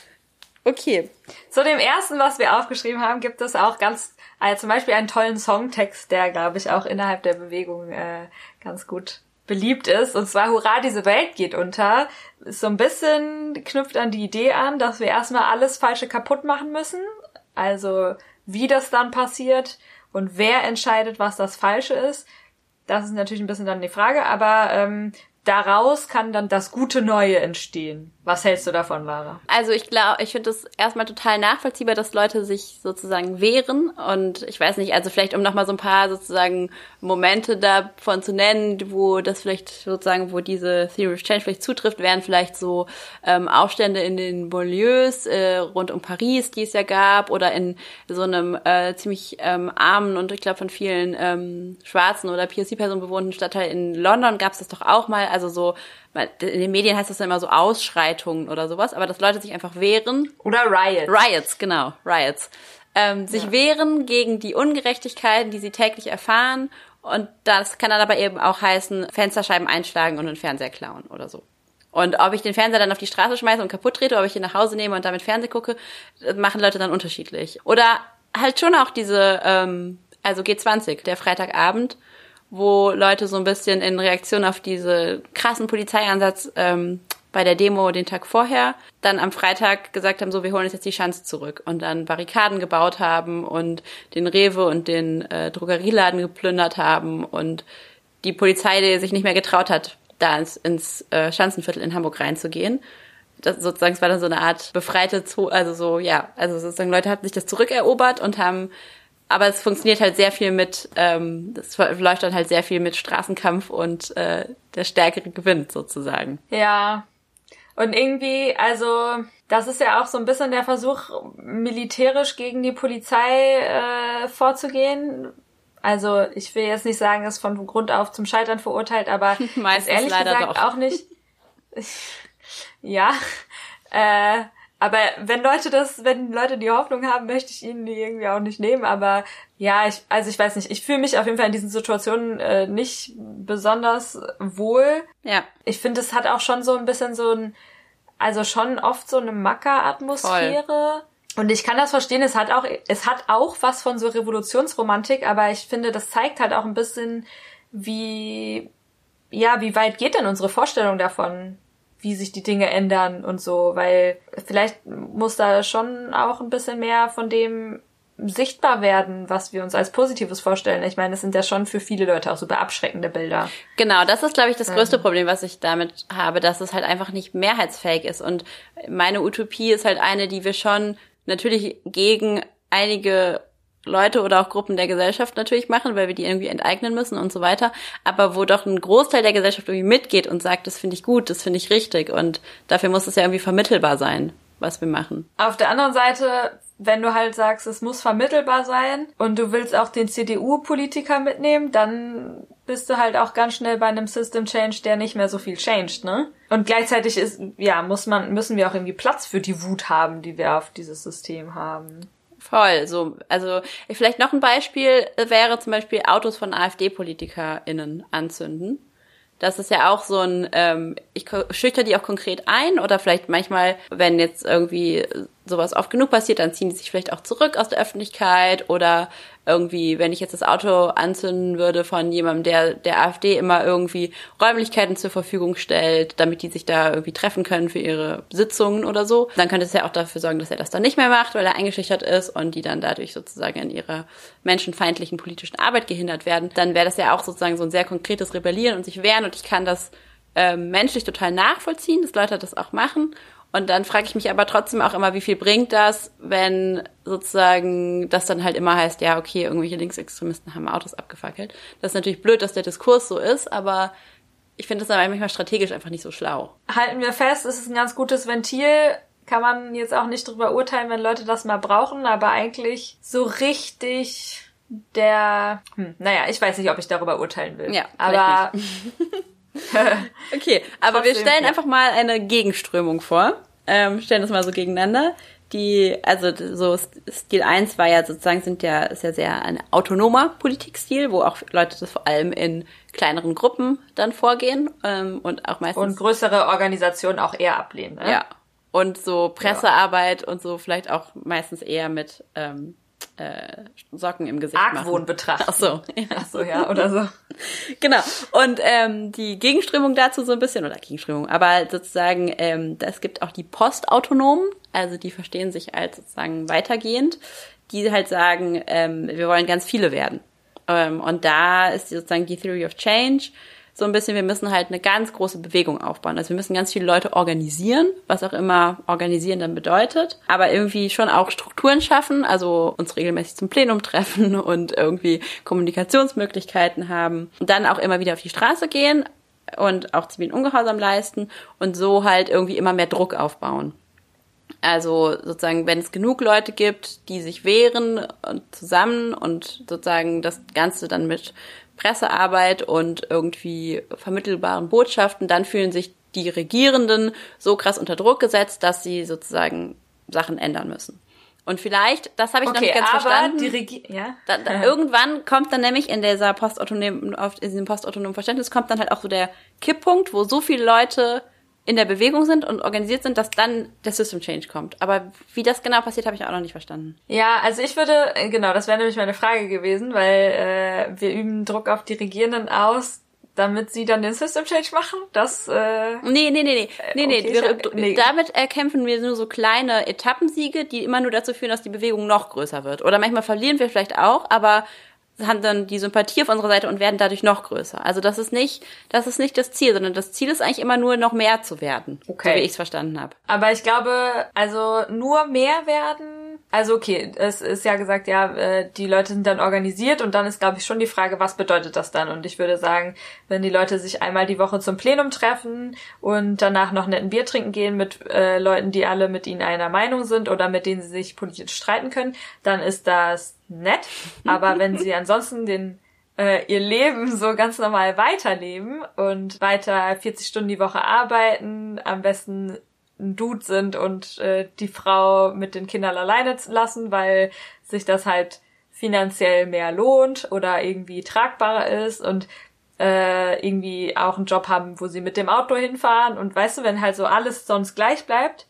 Okay.
Zu dem ersten, was wir aufgeschrieben haben, gibt es auch ganz, also zum Beispiel einen tollen Songtext, der, glaube ich, auch innerhalb der Bewegung äh, ganz gut beliebt ist. Und zwar Hurra, diese Welt geht unter. So ein bisschen knüpft an die Idee an, dass wir erstmal alles Falsche kaputt machen müssen. Also wie das dann passiert und wer entscheidet, was das Falsche ist. Das ist natürlich ein bisschen dann die Frage, aber ähm, daraus kann dann das gute Neue entstehen. Was hältst du davon, Lara?
Also ich glaube, ich finde es erstmal total nachvollziehbar, dass Leute sich sozusagen wehren und ich weiß nicht, also vielleicht um nochmal so ein paar sozusagen Momente davon zu nennen, wo das vielleicht sozusagen, wo diese Theory of Change vielleicht zutrifft, wären vielleicht so ähm, Aufstände in den Banlieues äh, rund um Paris, die es ja gab, oder in so einem äh, ziemlich ähm, armen und ich glaube von vielen ähm, schwarzen oder POC-Personen bewohnten Stadtteil in London gab es das doch auch mal, also so in den Medien heißt das dann immer so Ausschreitungen oder sowas, aber dass Leute sich einfach wehren.
Oder Riots.
Riots, genau, Riots. Ähm, sich ja. wehren gegen die Ungerechtigkeiten, die sie täglich erfahren. Und das kann dann aber eben auch heißen, Fensterscheiben einschlagen und einen Fernseher klauen oder so. Und ob ich den Fernseher dann auf die Straße schmeiße und kaputt trete, oder ob ich ihn nach Hause nehme und damit Fernseh gucke, machen Leute dann unterschiedlich. Oder halt schon auch diese, ähm, also G20, der Freitagabend, wo Leute so ein bisschen in Reaktion auf diese krassen Polizeieinsatz ähm, bei der Demo den Tag vorher dann am Freitag gesagt haben, so wir holen uns jetzt die Schanze zurück und dann Barrikaden gebaut haben und den Rewe und den äh, Drogerieladen geplündert haben und die Polizei die sich nicht mehr getraut hat, da ins, ins äh, Schanzenviertel in Hamburg reinzugehen. Das sozusagen, es war dann so eine Art befreite, also so, ja, also sozusagen Leute hatten sich das zurückerobert und haben aber es funktioniert halt sehr viel mit, ähm, das läuft dann halt sehr viel mit Straßenkampf und äh, der Stärkere gewinnt sozusagen.
Ja. Und irgendwie, also das ist ja auch so ein bisschen der Versuch, militärisch gegen die Polizei äh, vorzugehen. Also ich will jetzt nicht sagen, es von Grund auf zum Scheitern verurteilt, aber
ehrlich leider
gesagt
doch.
auch nicht. ja. Äh, aber wenn Leute das, wenn Leute die Hoffnung haben, möchte ich ihnen die irgendwie auch nicht nehmen. Aber ja, ich, also ich weiß nicht, ich fühle mich auf jeden Fall in diesen Situationen äh, nicht besonders wohl.
Ja.
Ich finde, es hat auch schon so ein bisschen so ein, also schon oft so eine Macker-Atmosphäre. Und ich kann das verstehen, es hat auch, es hat auch was von so Revolutionsromantik, aber ich finde, das zeigt halt auch ein bisschen, wie ja, wie weit geht denn unsere Vorstellung davon, wie sich die Dinge ändern und so, weil vielleicht muss da schon auch ein bisschen mehr von dem sichtbar werden, was wir uns als Positives vorstellen. Ich meine, es sind ja schon für viele Leute auch super abschreckende Bilder.
Genau, das ist, glaube ich, das größte ähm. Problem, was ich damit habe, dass es halt einfach nicht mehrheitsfähig ist. Und meine Utopie ist halt eine, die wir schon natürlich gegen einige Leute oder auch Gruppen der Gesellschaft natürlich machen, weil wir die irgendwie enteignen müssen und so weiter, aber wo doch ein Großteil der Gesellschaft irgendwie mitgeht und sagt, das finde ich gut, das finde ich richtig und dafür muss es ja irgendwie vermittelbar sein, was wir machen.
Auf der anderen Seite, wenn du halt sagst, es muss vermittelbar sein und du willst auch den CDU-Politiker mitnehmen, dann bist du halt auch ganz schnell bei einem System Change, der nicht mehr so viel changed, ne? Und gleichzeitig ist, ja, muss man, müssen wir auch irgendwie Platz für die Wut haben, die wir auf dieses System haben.
Voll, so, also vielleicht noch ein Beispiel wäre zum Beispiel Autos von AfD-PolitikerInnen anzünden. Das ist ja auch so ein, ähm, ich schüchter die auch konkret ein oder vielleicht manchmal, wenn jetzt irgendwie sowas oft genug passiert, dann ziehen die sich vielleicht auch zurück aus der Öffentlichkeit oder irgendwie, wenn ich jetzt das Auto anzünden würde von jemandem, der der AfD immer irgendwie Räumlichkeiten zur Verfügung stellt, damit die sich da irgendwie treffen können für ihre Sitzungen oder so, dann könnte es ja auch dafür sorgen, dass er das dann nicht mehr macht, weil er eingeschüchtert ist und die dann dadurch sozusagen in ihrer menschenfeindlichen politischen Arbeit gehindert werden. Dann wäre das ja auch sozusagen so ein sehr konkretes Rebellieren und sich wehren und ich kann das äh, menschlich total nachvollziehen, dass Leute das auch machen und dann frage ich mich aber trotzdem auch immer, wie viel bringt das, wenn sozusagen das dann halt immer heißt, ja, okay, irgendwelche Linksextremisten haben Autos abgefackelt. Das ist natürlich blöd, dass der Diskurs so ist, aber ich finde das dann manchmal strategisch einfach nicht so schlau.
Halten wir fest, es ist ein ganz gutes Ventil. Kann man jetzt auch nicht drüber urteilen, wenn Leute das mal brauchen, aber eigentlich so richtig der, hm, naja, ich weiß nicht, ob ich darüber urteilen will.
Ja,
aber
okay, aber Trotzdem, wir stellen ja. einfach mal eine Gegenströmung vor. Ähm, stellen das mal so gegeneinander. Die, also so Stil 1 war ja sozusagen, sind ja, ist ja sehr ein autonomer Politikstil, wo auch Leute das vor allem in kleineren Gruppen dann vorgehen ähm, und auch meistens.
Und größere Organisationen auch eher ablehnen, ne?
Ja. Und so Pressearbeit ja. und so vielleicht auch meistens eher mit ähm, äh, Socken im Gesicht
Argwohn betrachten.
Ach so.
Ach so, ja, oder so.
genau. Und ähm, die Gegenströmung dazu so ein bisschen, oder Gegenströmung, aber sozusagen, ähm, es gibt auch die Postautonomen, also die verstehen sich als sozusagen weitergehend, die halt sagen, ähm, wir wollen ganz viele werden. Ähm, und da ist sozusagen die Theory of Change, so ein bisschen, wir müssen halt eine ganz große Bewegung aufbauen. Also wir müssen ganz viele Leute organisieren, was auch immer organisieren dann bedeutet, aber irgendwie schon auch Strukturen schaffen, also uns regelmäßig zum Plenum treffen und irgendwie Kommunikationsmöglichkeiten haben. Und dann auch immer wieder auf die Straße gehen und auch zivilen Ungehorsam leisten und so halt irgendwie immer mehr Druck aufbauen. Also sozusagen, wenn es genug Leute gibt, die sich wehren und zusammen und sozusagen das Ganze dann mit Pressearbeit und irgendwie vermittelbaren Botschaften, dann fühlen sich die Regierenden so krass unter Druck gesetzt, dass sie sozusagen Sachen ändern müssen. Und vielleicht, das habe ich okay, noch nicht ganz verstanden. Die Regi ja? Da, da, irgendwann kommt dann nämlich in dieser postautonomen, auf diesem postautonomen Verständnis kommt dann halt auch so der Kipppunkt, wo so viele Leute in der Bewegung sind und organisiert sind, dass dann der System Change kommt. Aber wie das genau passiert, habe ich auch noch nicht verstanden.
Ja, also ich würde, äh, genau, das wäre nämlich meine Frage gewesen, weil äh, wir üben Druck auf die Regierenden aus, damit sie dann den System Change machen? Das äh
Nee, nee, nee, nee. Nee, nee, okay, wir, nee. Damit erkämpfen wir nur so kleine Etappensiege, die immer nur dazu führen, dass die Bewegung noch größer wird. Oder manchmal verlieren wir vielleicht auch, aber haben dann die Sympathie auf unserer Seite und werden dadurch noch größer. Also das ist nicht, das ist nicht das Ziel, sondern das Ziel ist eigentlich immer nur noch mehr zu werden. Okay. So wie ich es verstanden habe.
Aber ich glaube, also nur mehr werden also okay, es ist ja gesagt, ja, äh, die Leute sind dann organisiert und dann ist, glaube ich, schon die Frage, was bedeutet das dann? Und ich würde sagen, wenn die Leute sich einmal die Woche zum Plenum treffen und danach noch netten Bier trinken gehen mit äh, Leuten, die alle mit ihnen einer Meinung sind oder mit denen sie sich politisch streiten können, dann ist das nett. Aber wenn sie ansonsten den äh, ihr Leben so ganz normal weiterleben und weiter 40 Stunden die Woche arbeiten, am besten ein Dude sind und äh, die Frau mit den Kindern alleine lassen, weil sich das halt finanziell mehr lohnt oder irgendwie tragbarer ist und äh, irgendwie auch einen Job haben, wo sie mit dem Auto hinfahren. Und weißt du, wenn halt so alles sonst gleich bleibt,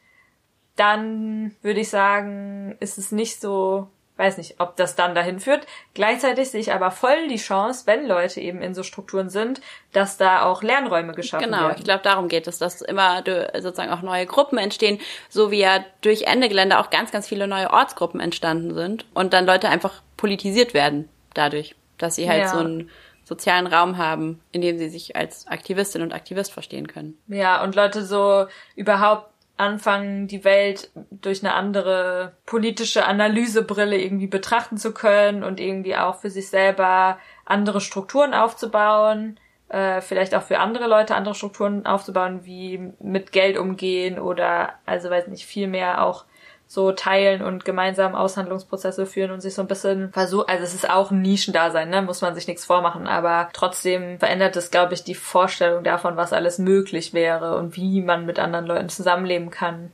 dann würde ich sagen, ist es nicht so weiß nicht, ob das dann dahin führt. Gleichzeitig sehe ich aber voll die Chance, wenn Leute eben in so Strukturen sind, dass da auch Lernräume geschaffen
genau,
werden.
Genau, ich glaube, darum geht es, dass immer sozusagen auch neue Gruppen entstehen, so wie ja durch Ende Gelände auch ganz, ganz viele neue Ortsgruppen entstanden sind und dann Leute einfach politisiert werden dadurch, dass sie halt ja. so einen sozialen Raum haben, in dem sie sich als Aktivistin und Aktivist verstehen können.
Ja, und Leute so überhaupt anfangen, die Welt durch eine andere politische Analysebrille irgendwie betrachten zu können und irgendwie auch für sich selber andere Strukturen aufzubauen, äh, vielleicht auch für andere Leute andere Strukturen aufzubauen, wie mit Geld umgehen oder also weiß nicht, viel mehr auch so teilen und gemeinsam Aushandlungsprozesse führen und sich so ein bisschen versuchen, also es ist auch ein Nischendasein, ne, muss man sich nichts vormachen, aber trotzdem verändert es, glaube ich, die Vorstellung davon, was alles möglich wäre und wie man mit anderen Leuten zusammenleben kann.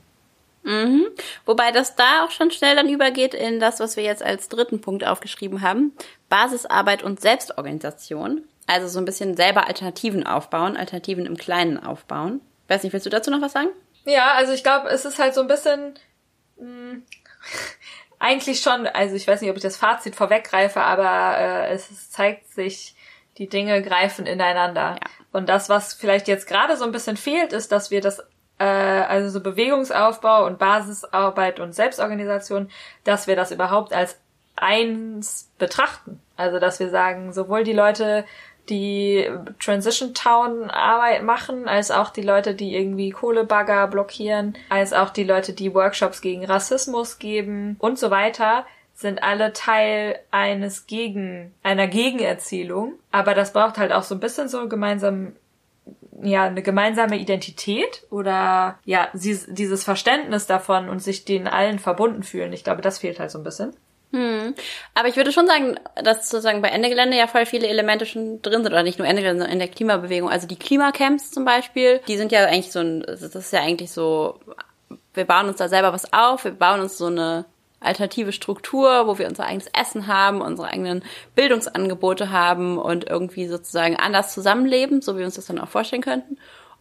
Mhm. Wobei das da auch schon schnell dann übergeht in das, was wir jetzt als dritten Punkt aufgeschrieben haben. Basisarbeit und Selbstorganisation. Also so ein bisschen selber Alternativen aufbauen, Alternativen im Kleinen aufbauen. Weiß nicht, willst du dazu noch was sagen?
Ja, also ich glaube, es ist halt so ein bisschen hm, eigentlich schon, also ich weiß nicht, ob ich das Fazit vorweggreife, aber äh, es zeigt sich, die Dinge greifen ineinander. Ja. Und das, was vielleicht jetzt gerade so ein bisschen fehlt, ist, dass wir das, äh, also so Bewegungsaufbau und Basisarbeit und Selbstorganisation, dass wir das überhaupt als eins betrachten. Also dass wir sagen, sowohl die Leute, die Transition Town Arbeit machen, als auch die Leute, die irgendwie Kohlebagger blockieren, als auch die Leute, die Workshops gegen Rassismus geben und so weiter, sind alle Teil eines Gegen, einer Gegenerzählung. Aber das braucht halt auch so ein bisschen so gemeinsam ja, eine gemeinsame Identität oder ja, dieses Verständnis davon und sich den allen verbunden fühlen. Ich glaube, das fehlt halt so ein bisschen.
Hm. Aber ich würde schon sagen, dass sozusagen bei Ende Gelände ja voll viele Elemente schon drin sind, oder nicht nur Ende Gelände, sondern in der Klimabewegung. Also die Klimacamps zum Beispiel, die sind ja eigentlich so ein, das ist ja eigentlich so, wir bauen uns da selber was auf, wir bauen uns so eine alternative Struktur, wo wir unser eigenes Essen haben, unsere eigenen Bildungsangebote haben und irgendwie sozusagen anders zusammenleben, so wie wir uns das dann auch vorstellen könnten.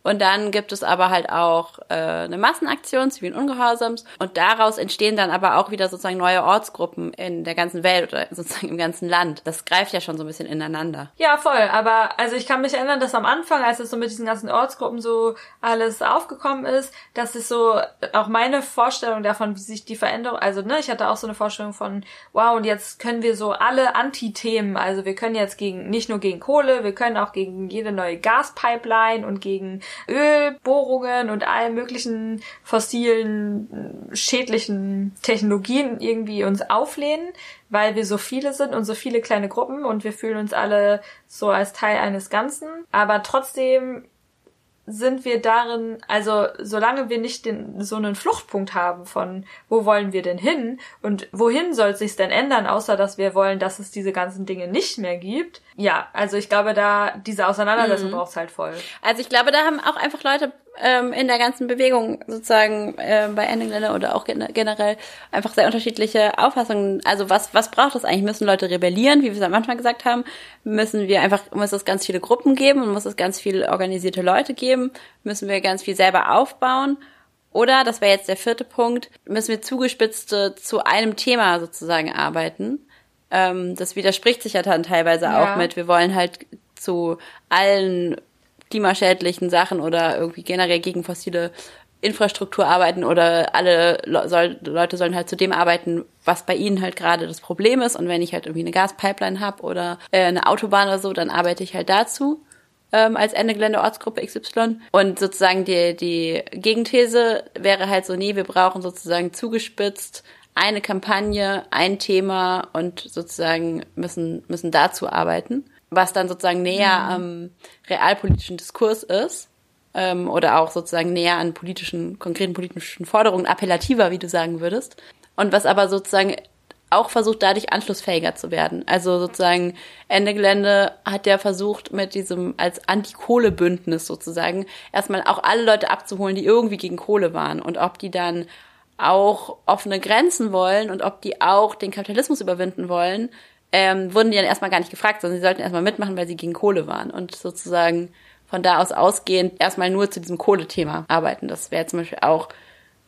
Und dann gibt es aber halt auch äh, eine Massenaktion zivilen Ungehorsams und daraus entstehen dann aber auch wieder sozusagen neue Ortsgruppen in der ganzen Welt oder sozusagen im ganzen Land. Das greift ja schon so ein bisschen ineinander.
Ja, voll. Aber also ich kann mich erinnern, dass am Anfang, als es so mit diesen ganzen Ortsgruppen so alles aufgekommen ist, dass es so auch meine Vorstellung davon, wie sich die Veränderung, also ne, ich hatte auch so eine Vorstellung von, wow, und jetzt können wir so alle Anti-Themen, also wir können jetzt gegen, nicht nur gegen Kohle, wir können auch gegen jede neue Gaspipeline und gegen Ölbohrungen und allen möglichen fossilen, schädlichen Technologien irgendwie uns auflehnen, weil wir so viele sind und so viele kleine Gruppen und wir fühlen uns alle so als Teil eines Ganzen. Aber trotzdem sind wir darin, also solange wir nicht den, so einen Fluchtpunkt haben von, wo wollen wir denn hin und wohin soll es sich denn ändern, außer dass wir wollen, dass es diese ganzen Dinge nicht mehr gibt. Ja, also ich glaube, da diese Auseinandersetzung mhm. braucht halt voll.
Also ich glaube, da haben auch einfach Leute ähm, in der ganzen Bewegung sozusagen äh, bei Ending oder auch generell einfach sehr unterschiedliche Auffassungen. Also was was braucht es eigentlich? Müssen Leute rebellieren, wie wir es am Anfang gesagt haben? Müssen wir einfach muss es ganz viele Gruppen geben und muss es ganz viele organisierte Leute geben? Müssen wir ganz viel selber aufbauen? Oder, das wäre jetzt der vierte Punkt, müssen wir zugespitzt zu einem Thema sozusagen arbeiten. Ähm, das widerspricht sich ja dann teilweise ja. auch mit, wir wollen halt zu allen klimaschädlichen Sachen oder irgendwie generell gegen fossile Infrastruktur arbeiten oder alle Le soll, Leute sollen halt zu dem arbeiten, was bei ihnen halt gerade das Problem ist. Und wenn ich halt irgendwie eine Gaspipeline habe oder äh, eine Autobahn oder so, dann arbeite ich halt dazu ähm, als Ende Gelände Ortsgruppe XY. Und sozusagen die, die Gegenthese wäre halt so, nee, wir brauchen sozusagen zugespitzt eine Kampagne, ein Thema und sozusagen müssen, müssen dazu arbeiten was dann sozusagen näher mhm. am realpolitischen Diskurs ist ähm, oder auch sozusagen näher an politischen, konkreten politischen Forderungen, appellativer, wie du sagen würdest. Und was aber sozusagen auch versucht, dadurch anschlussfähiger zu werden. Also sozusagen Ende Gelände hat ja versucht, mit diesem als Anti-Kohle-Bündnis sozusagen erstmal auch alle Leute abzuholen, die irgendwie gegen Kohle waren und ob die dann auch offene Grenzen wollen und ob die auch den Kapitalismus überwinden wollen, ähm, wurden die dann erstmal gar nicht gefragt, sondern sie sollten erstmal mitmachen, weil sie gegen Kohle waren und sozusagen von da aus ausgehend erstmal nur zu diesem Kohlethema arbeiten. Das wäre zum Beispiel auch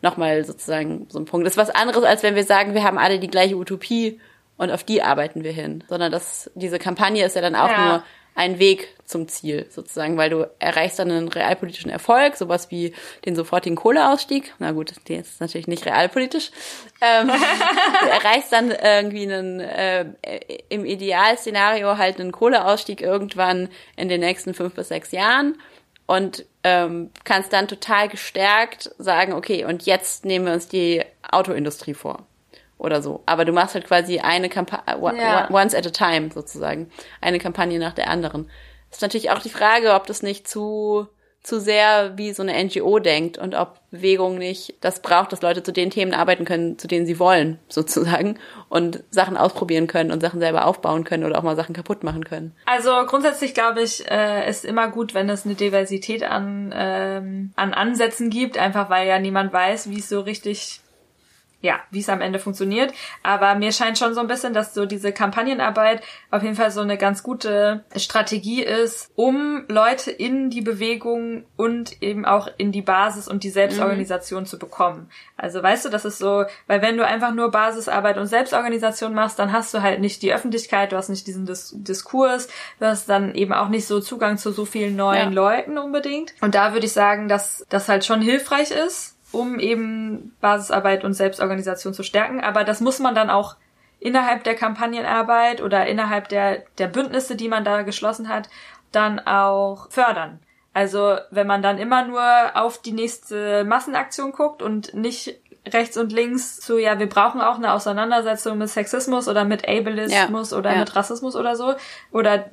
nochmal sozusagen so ein Punkt. Das ist was anderes, als wenn wir sagen, wir haben alle die gleiche Utopie und auf die arbeiten wir hin. Sondern das, diese Kampagne ist ja dann auch ja. nur ein Weg zum Ziel sozusagen, weil du erreichst dann einen realpolitischen Erfolg, sowas wie den sofortigen Kohleausstieg. Na gut, der ist natürlich nicht realpolitisch. Ähm, du erreichst dann irgendwie einen, äh, im Idealszenario halt einen Kohleausstieg irgendwann in den nächsten fünf bis sechs Jahren und ähm, kannst dann total gestärkt sagen, okay, und jetzt nehmen wir uns die Autoindustrie vor oder so. Aber du machst halt quasi eine Kampagne, ja. once at a time sozusagen, eine Kampagne nach der anderen. Ist natürlich auch die Frage, ob das nicht zu zu sehr wie so eine NGO denkt und ob Bewegung nicht das braucht, dass Leute zu den Themen arbeiten können, zu denen sie wollen, sozusagen, und Sachen ausprobieren können und Sachen selber aufbauen können oder auch mal Sachen kaputt machen können.
Also grundsätzlich glaube ich, äh, ist immer gut, wenn es eine Diversität an, ähm, an Ansätzen gibt, einfach weil ja niemand weiß, wie es so richtig ja, wie es am Ende funktioniert. Aber mir scheint schon so ein bisschen, dass so diese Kampagnenarbeit auf jeden Fall so eine ganz gute Strategie ist, um Leute in die Bewegung und eben auch in die Basis und die Selbstorganisation mhm. zu bekommen. Also weißt du, das ist so, weil wenn du einfach nur Basisarbeit und Selbstorganisation machst, dann hast du halt nicht die Öffentlichkeit, du hast nicht diesen Dis Diskurs, du hast dann eben auch nicht so Zugang zu so vielen neuen ja. Leuten unbedingt. Und da würde ich sagen, dass das halt schon hilfreich ist um eben Basisarbeit und Selbstorganisation zu stärken. Aber das muss man dann auch innerhalb der Kampagnenarbeit oder innerhalb der, der Bündnisse, die man da geschlossen hat, dann auch fördern. Also wenn man dann immer nur auf die nächste Massenaktion guckt und nicht rechts und links zu, ja, wir brauchen auch eine Auseinandersetzung mit Sexismus oder mit Ableismus ja, oder ja. mit Rassismus oder so. Oder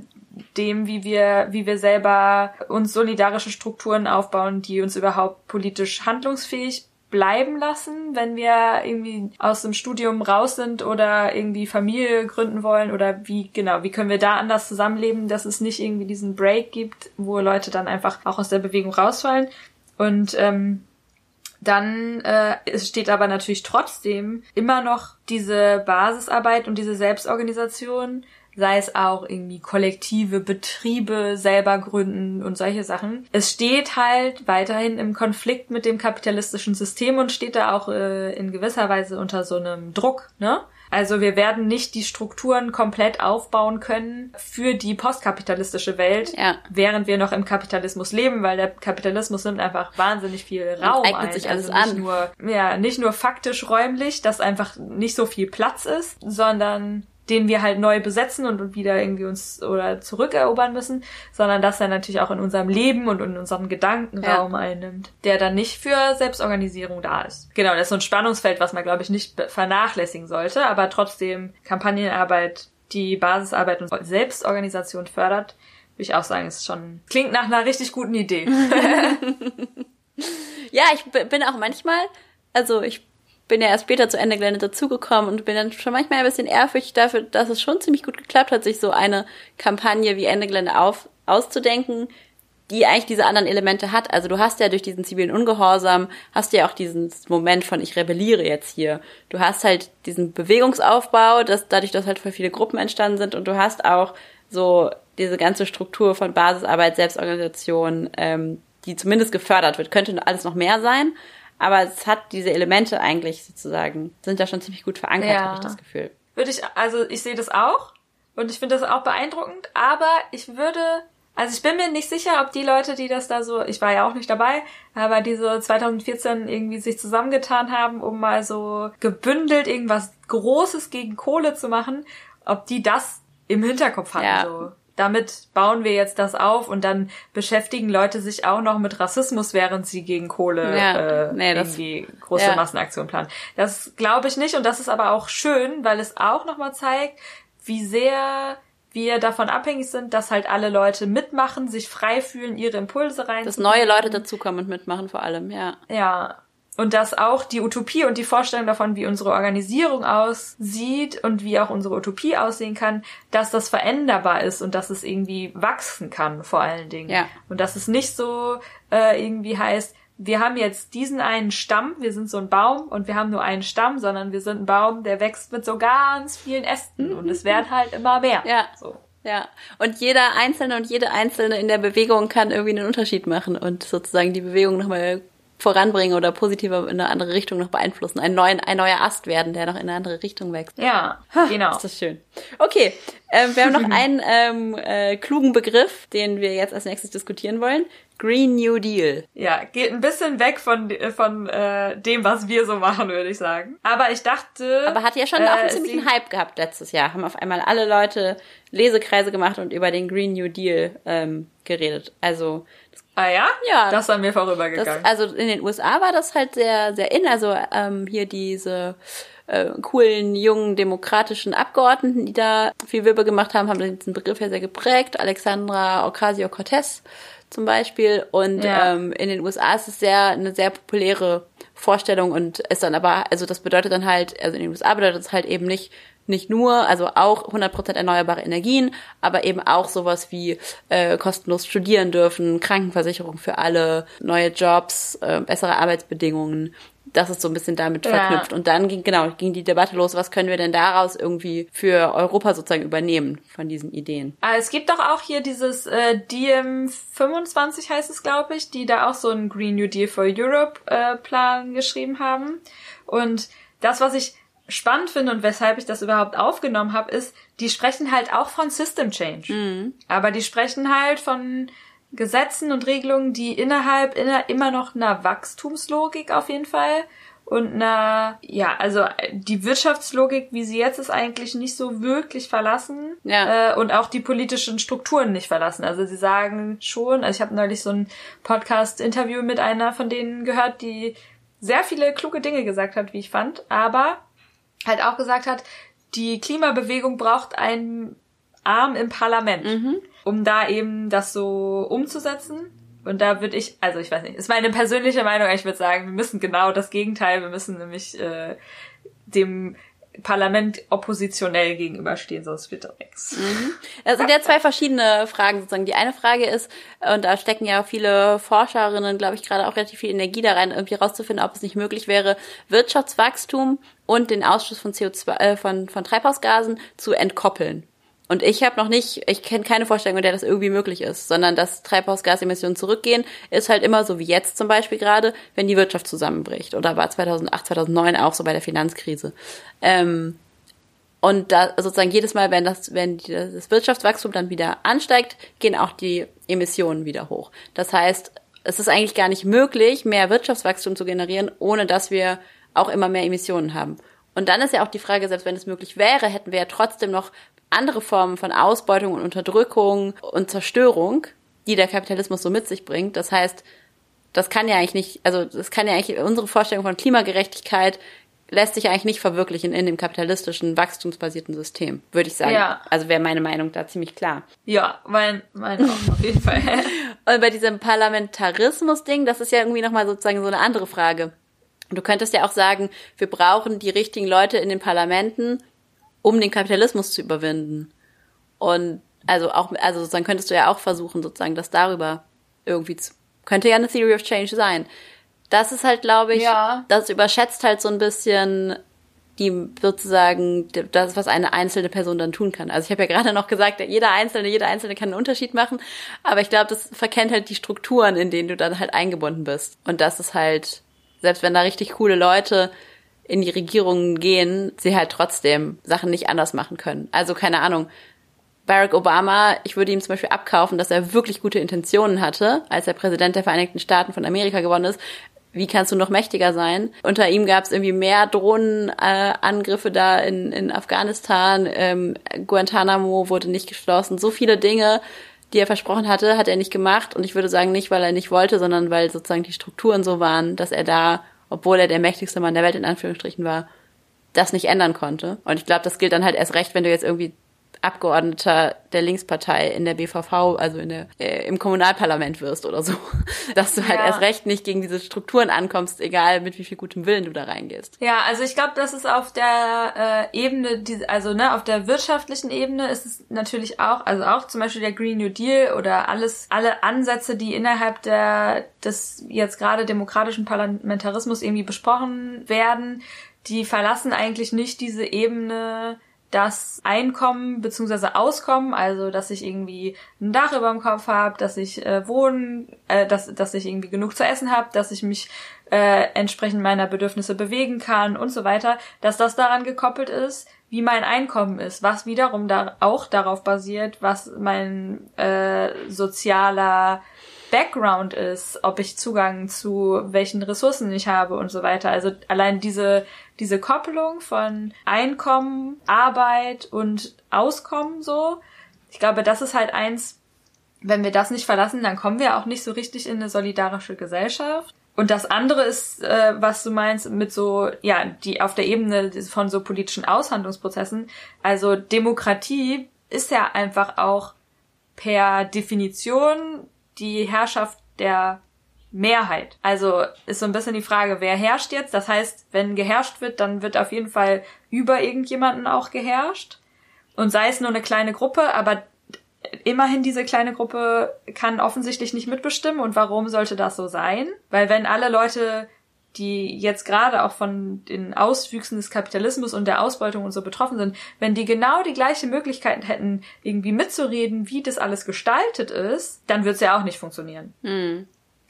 dem, wie wir, wie wir selber uns solidarische Strukturen aufbauen, die uns überhaupt politisch handlungsfähig bleiben lassen, wenn wir irgendwie aus dem Studium raus sind oder irgendwie Familie gründen wollen oder wie genau, wie können wir da anders zusammenleben, dass es nicht irgendwie diesen Break gibt, wo Leute dann einfach auch aus der Bewegung rausfallen. Und ähm, dann äh, es steht aber natürlich trotzdem immer noch diese Basisarbeit und diese Selbstorganisation sei es auch irgendwie kollektive Betriebe selber gründen und solche Sachen. Es steht halt weiterhin im Konflikt mit dem kapitalistischen System und steht da auch äh, in gewisser Weise unter so einem Druck, ne? Also wir werden nicht die Strukturen komplett aufbauen können für die postkapitalistische Welt, ja. während wir noch im Kapitalismus leben, weil der Kapitalismus nimmt einfach wahnsinnig viel Raum und eignet ein.
sich alles also
nicht an. Nur, ja, nicht nur faktisch räumlich, dass einfach nicht so viel Platz ist, sondern den wir halt neu besetzen und wieder irgendwie uns oder zurückerobern müssen, sondern dass er natürlich auch in unserem Leben und in unserem Gedankenraum ja. einnimmt, der dann nicht für Selbstorganisierung da ist. Genau, das ist so ein Spannungsfeld, was man, glaube ich, nicht vernachlässigen sollte, aber trotzdem Kampagnenarbeit, die Basisarbeit und Selbstorganisation fördert, würde ich auch sagen, ist schon, klingt nach einer richtig guten Idee.
ja, ich bin auch manchmal, also ich bin ja erst später zu Ende Gelände dazugekommen und bin dann schon manchmal ein bisschen ehrfürchtig dafür, dass es schon ziemlich gut geklappt hat, sich so eine Kampagne wie Ende Gelände auf, auszudenken, die eigentlich diese anderen Elemente hat. Also du hast ja durch diesen zivilen Ungehorsam, hast ja auch diesen Moment von ich rebelliere jetzt hier. Du hast halt diesen Bewegungsaufbau, dass dadurch, dass halt voll viele Gruppen entstanden sind und du hast auch so diese ganze Struktur von Basisarbeit, Selbstorganisation, ähm, die zumindest gefördert wird. Könnte alles noch mehr sein, aber es hat diese Elemente eigentlich sozusagen, sind da schon ziemlich gut verankert, ja. habe ich das Gefühl.
Würde ich, also ich sehe das auch und ich finde das auch beeindruckend, aber ich würde, also ich bin mir nicht sicher, ob die Leute, die das da so, ich war ja auch nicht dabei, aber die so 2014 irgendwie sich zusammengetan haben, um mal so gebündelt irgendwas Großes gegen Kohle zu machen, ob die das im Hinterkopf hatten. Ja. So damit bauen wir jetzt das auf und dann beschäftigen Leute sich auch noch mit Rassismus, während sie gegen Kohle ja, äh, nee, irgendwie große ja. Massenaktionen planen. Das glaube ich nicht und das ist aber auch schön, weil es auch nochmal zeigt, wie sehr wir davon abhängig sind, dass halt alle Leute mitmachen, sich frei fühlen, ihre Impulse rein.
Dass neue Leute dazukommen und mitmachen vor allem, ja.
Ja, und dass auch die Utopie und die Vorstellung davon, wie unsere Organisierung aussieht und wie auch unsere Utopie aussehen kann, dass das veränderbar ist und dass es irgendwie wachsen kann, vor allen Dingen. Ja. Und dass es nicht so äh, irgendwie heißt, wir haben jetzt diesen einen Stamm, wir sind so ein Baum und wir haben nur einen Stamm, sondern wir sind ein Baum, der wächst mit so ganz vielen Ästen und es werden halt immer mehr.
Ja. So. Ja, und jeder Einzelne und jede Einzelne in der Bewegung kann irgendwie einen Unterschied machen und sozusagen die Bewegung nochmal voranbringen oder positiver in eine andere Richtung noch beeinflussen. Ein, neuen, ein neuer Ast werden, der noch in eine andere Richtung wächst.
Ja,
Ha,
genau.
Ist das schön. Okay, ähm, wir haben noch einen ähm, äh, klugen Begriff, den wir jetzt als nächstes diskutieren wollen. Green New Deal.
Ja, geht ein bisschen weg von, von äh, dem, was wir so machen, würde ich sagen. Aber ich dachte.
Aber hat ja schon
äh,
auch einen
es
ziemlichen Hype gehabt letztes Jahr. Haben auf einmal alle Leute Lesekreise gemacht und über den Green New Deal ähm, geredet. Also
Ah ja?
Ja.
Das ist an mir
Das,
vorübergegangen.
also in den USA war das halt sehr, sehr in. Also ähm, hier diese äh, coolen, jungen, demokratischen Abgeordneten, die da viel Wirbel gemacht haben, haben diesen Begriff ja sehr geprägt. Alexandra Ocasio-Cortez zum Beispiel. Und
Ja.
ähm, in den USA ist es sehr eine sehr populäre Vorstellung und ist dann aber, also das bedeutet dann halt, also in den USA bedeutet es halt eben nicht nicht nur, also auch 100% erneuerbare Energien, aber eben auch sowas wie äh, kostenlos studieren dürfen, Krankenversicherung für alle, neue Jobs, äh, bessere Arbeitsbedingungen. Das ist so ein bisschen damit
Ja.
verknüpft. Und dann ging, genau, ging die Debatte los, was können wir denn daraus irgendwie für Europa sozusagen übernehmen von diesen Ideen?
Ah, es gibt doch auch hier dieses äh, DM25 heißt es, glaube ich, die da auch so einen Green New Deal for Europe äh, Plan geschrieben haben. Und das, was ich spannend finde und weshalb ich das überhaupt aufgenommen habe, ist, die sprechen halt auch von System Change. Aber die sprechen halt von Gesetzen und Regelungen, die innerhalb inner, immer noch einer Wachstumslogik auf jeden Fall und einer, ja, also die Wirtschaftslogik, wie sie jetzt ist, eigentlich nicht so wirklich verlassen
Ja.
äh, und auch die politischen Strukturen nicht verlassen. Also sie sagen schon, also ich habe neulich so ein Podcast-Interview mit einer von denen gehört, die sehr viele kluge Dinge gesagt hat, wie ich fand, aber halt auch gesagt hat, die Klimabewegung braucht einen Arm im Parlament, um da eben das so umzusetzen. Und da würde ich, also ich weiß nicht, ist meine persönliche Meinung, ich würde sagen, wir müssen genau das Gegenteil, wir müssen nämlich äh, dem Parlament oppositionell gegenüberstehen, sonst wird das nichts.
Es sind ja zwei verschiedene Fragen sozusagen. Die eine Frage ist, und da stecken ja viele Forscherinnen, glaube ich, gerade auch relativ viel Energie da rein, irgendwie rauszufinden, ob es nicht möglich wäre, Wirtschaftswachstum und den Ausstoß von CO2, äh, von, von Treibhausgasen zu entkoppeln. Und ich habe noch nicht, ich kenne keine Vorstellung, in der das irgendwie möglich ist, sondern dass Treibhausgasemissionen zurückgehen, ist halt immer so wie jetzt zum Beispiel gerade, wenn die Wirtschaft zusammenbricht. Oder war 2008, 2009 auch so bei der Finanzkrise. Ähm, und da sozusagen jedes Mal, wenn das, wenn das Wirtschaftswachstum dann wieder ansteigt, gehen auch die Emissionen wieder hoch. Das heißt, es ist eigentlich gar nicht möglich, mehr Wirtschaftswachstum zu generieren, ohne dass wir auch immer mehr Emissionen haben. Und dann ist ja auch die Frage, selbst wenn es möglich wäre, hätten wir ja trotzdem noch andere Formen von Ausbeutung und Unterdrückung und Zerstörung, die der Kapitalismus so mit sich bringt. Das heißt, das kann ja eigentlich nicht, also das kann ja eigentlich, unsere Vorstellung von Klimagerechtigkeit lässt sich eigentlich nicht verwirklichen in dem kapitalistischen, wachstumsbasierten System, würde ich sagen.
Ja.
Also wäre meine Meinung da ziemlich klar.
Ja, mein, mein auch, auf jeden Fall.
Und bei diesem Parlamentarismus-Ding, das ist ja irgendwie nochmal sozusagen so eine andere Frage. Du könntest ja auch sagen, wir brauchen die richtigen Leute in den Parlamenten, um den Kapitalismus zu überwinden. Und also auch, also sozusagen könntest du ja auch versuchen, sozusagen das darüber irgendwie zu, könnte ja eine Theory of Change sein. Das ist halt, glaube ich,
Ja.
das überschätzt halt so ein bisschen die sozusagen das, was eine einzelne Person dann tun kann. Also ich habe ja gerade noch gesagt, jeder Einzelne, jeder Einzelne kann einen Unterschied machen, aber ich glaube, das verkennt halt die Strukturen, in denen du dann halt eingebunden bist. Und das ist halt, selbst wenn da richtig coole Leute in die Regierungen gehen, sie halt trotzdem Sachen nicht anders machen können. Also keine Ahnung. Barack Obama, ich würde ihm zum Beispiel abkaufen, dass er wirklich gute Intentionen hatte, als er Präsident der Vereinigten Staaten von Amerika geworden ist. Wie kannst du noch mächtiger sein? Unter ihm gab es irgendwie mehr Drohnenangriffe äh, da in, in Afghanistan. Ähm, Guantanamo wurde nicht geschlossen. So viele Dinge, die er versprochen hatte, hat er nicht gemacht. Und ich würde sagen, nicht, weil er nicht wollte, sondern weil sozusagen die Strukturen so waren, dass er da, obwohl er der mächtigste Mann der Welt in Anführungsstrichen war, das nicht ändern konnte. Und ich glaube, das gilt dann halt erst recht, wenn du jetzt irgendwie Abgeordneter der Linkspartei in der BVV, also in der, äh, im Kommunalparlament wirst oder so. Dass du halt
Ja.
erst recht nicht gegen diese Strukturen ankommst, egal mit wie viel gutem Willen du da reingehst.
Ja, also ich glaube, das ist auf der äh, Ebene, die, also ne, auf der wirtschaftlichen Ebene ist es natürlich auch, also auch zum Beispiel der Green New Deal oder alles, alle Ansätze, die innerhalb der des jetzt gerade demokratischen Parlamentarismus irgendwie besprochen werden, die verlassen eigentlich nicht diese Ebene das Einkommen beziehungsweise Auskommen, also dass ich irgendwie ein Dach über dem Kopf habe, dass ich äh, wohnen, äh, dass, dass ich irgendwie genug zu essen habe, dass ich mich äh, entsprechend meiner Bedürfnisse bewegen kann und so weiter, dass das daran gekoppelt ist, wie mein Einkommen ist, was wiederum da auch darauf basiert, was mein äh, sozialer Background ist, ob ich Zugang zu welchen Ressourcen ich habe und so weiter. Also allein diese, diese Koppelung von Einkommen, Arbeit und Auskommen so. Ich glaube, das ist halt eins, wenn wir das nicht verlassen, dann kommen wir auch nicht so richtig in eine solidarische Gesellschaft. Und das andere ist, äh, was du meinst, mit so, ja, die auf der Ebene von so politischen Aushandlungsprozessen. Also Demokratie ist ja einfach auch per Definition die Herrschaft der Mehrheit. Also ist so ein bisschen die Frage, wer herrscht jetzt? Das heißt, wenn geherrscht wird, dann wird auf jeden Fall über irgendjemanden auch geherrscht. Und sei es nur eine kleine Gruppe, aber immerhin diese kleine Gruppe kann offensichtlich nicht mitbestimmen. Und warum sollte das so sein? Weil wenn alle Leute die jetzt gerade auch von den Auswüchsen des Kapitalismus und der Ausbeutung und so betroffen sind, wenn die genau die gleiche Möglichkeiten hätten, irgendwie mitzureden, wie das alles gestaltet ist, dann wird es ja auch nicht funktionieren. Mhm.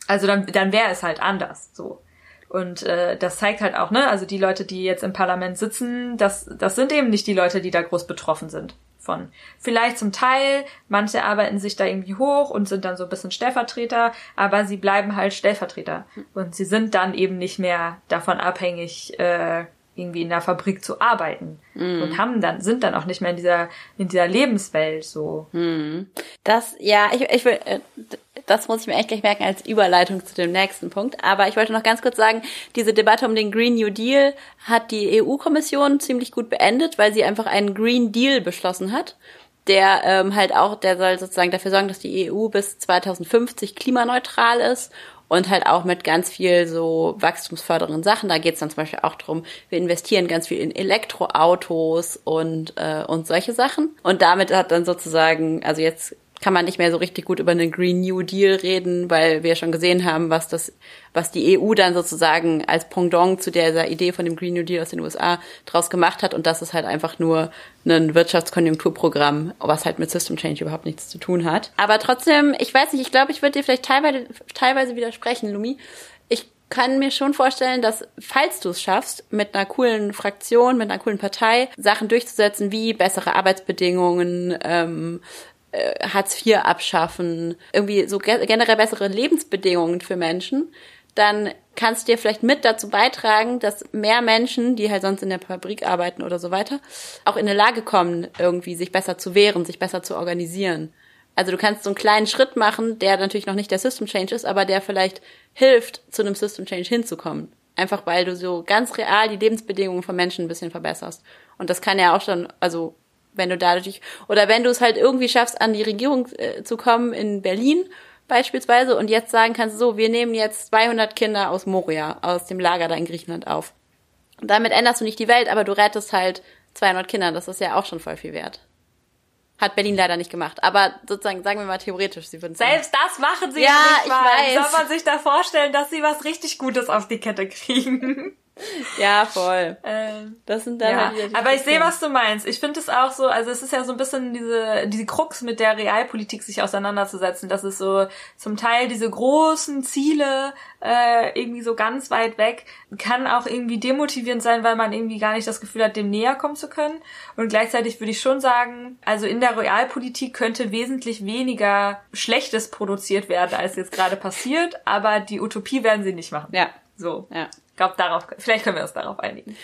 Also dann, dann wäre es halt anders so. Und äh, das zeigt halt auch, ne, also die Leute, die jetzt im Parlament sitzen, das, das sind eben nicht die Leute, die da groß betroffen sind von. Vielleicht zum Teil, manche arbeiten sich da irgendwie hoch und sind dann so ein bisschen Stellvertreter, aber sie bleiben halt Stellvertreter. Und sie sind dann eben nicht mehr davon abhängig, äh, irgendwie in der Fabrik zu arbeiten mm. und haben dann sind dann auch nicht mehr in dieser in dieser Lebenswelt so.
Mm. Das ja, ich ich will äh, das muss ich mir echt gleich merken als Überleitung zu dem nächsten Punkt. Aber ich wollte noch ganz kurz sagen, diese Debatte um den Green New Deal hat die EU-Kommission ziemlich gut beendet, weil sie einfach einen Green Deal beschlossen hat der ähm, halt auch, der soll sozusagen dafür sorgen, dass die EU bis 2050 klimaneutral ist und halt auch mit ganz viel so wachstumsfördernden Sachen. Da geht's dann zum Beispiel auch drum, wir investieren ganz viel in Elektroautos und, äh, und solche Sachen. Und damit hat dann sozusagen, also jetzt kann man nicht mehr so richtig gut über einen Green New Deal reden, weil wir schon gesehen haben, was das, was die EU dann sozusagen als Pendant zu dieser Idee von dem Green New Deal aus den USA draus gemacht hat. Und das ist halt einfach nur ein Wirtschaftskonjunkturprogramm, was halt mit System Change überhaupt nichts zu tun hat. Aber trotzdem, ich weiß nicht, ich glaube, ich würde dir vielleicht teilweise, teilweise widersprechen, Lumi. Ich kann mir schon vorstellen, dass falls du es schaffst, mit einer coolen Fraktion, mit einer coolen Partei Sachen durchzusetzen, wie bessere Arbeitsbedingungen, ähm, äh, Hartz IV abschaffen, irgendwie so generell bessere Lebensbedingungen für Menschen, dann kannst du dir vielleicht mit dazu beitragen, dass mehr Menschen, die halt sonst in der Fabrik arbeiten oder so weiter, auch in der Lage kommen, irgendwie sich besser zu wehren, sich besser zu organisieren. Also du kannst so einen kleinen Schritt machen, der natürlich noch nicht der System Change ist, aber der vielleicht hilft, zu einem System Change hinzukommen. Einfach weil du so ganz real die Lebensbedingungen von Menschen ein bisschen verbesserst. Und das kann ja auch schon, also wenn du dadurch, oder wenn du es halt irgendwie schaffst, an die Regierung äh, zu kommen in Berlin beispielsweise und jetzt sagen kannst, so, wir nehmen jetzt 200 Kinder aus Moria, aus dem Lager da in Griechenland auf. Und damit änderst du nicht die Welt, aber du rettest halt 200 Kinder, das ist ja auch schon voll viel wert. Hat Berlin leider nicht gemacht. Aber sozusagen, sagen wir mal theoretisch, sie würden
Selbst das machen sie ja, nicht ich mal. Weiß. Soll man sich da vorstellen, dass sie was richtig Gutes auf die Kette kriegen?
Ja, voll. Ähm,
das sind dann ja. halt Aber ich sehe, was du meinst. Ich finde es auch so, also es ist ja so ein bisschen diese, diese Krux mit der Realpolitik sich auseinanderzusetzen, dass es so zum Teil diese großen Ziele äh, irgendwie so ganz weit weg kann auch irgendwie demotivierend sein, weil man irgendwie gar nicht das Gefühl hat, dem näher kommen zu können. Und gleichzeitig würde ich schon sagen, also in der Realpolitik könnte wesentlich weniger Schlechtes produziert werden, als jetzt gerade passiert, aber die Utopie werden sie nicht machen.
Ja.
So. Ja glaube, darauf, vielleicht können wir uns darauf einigen.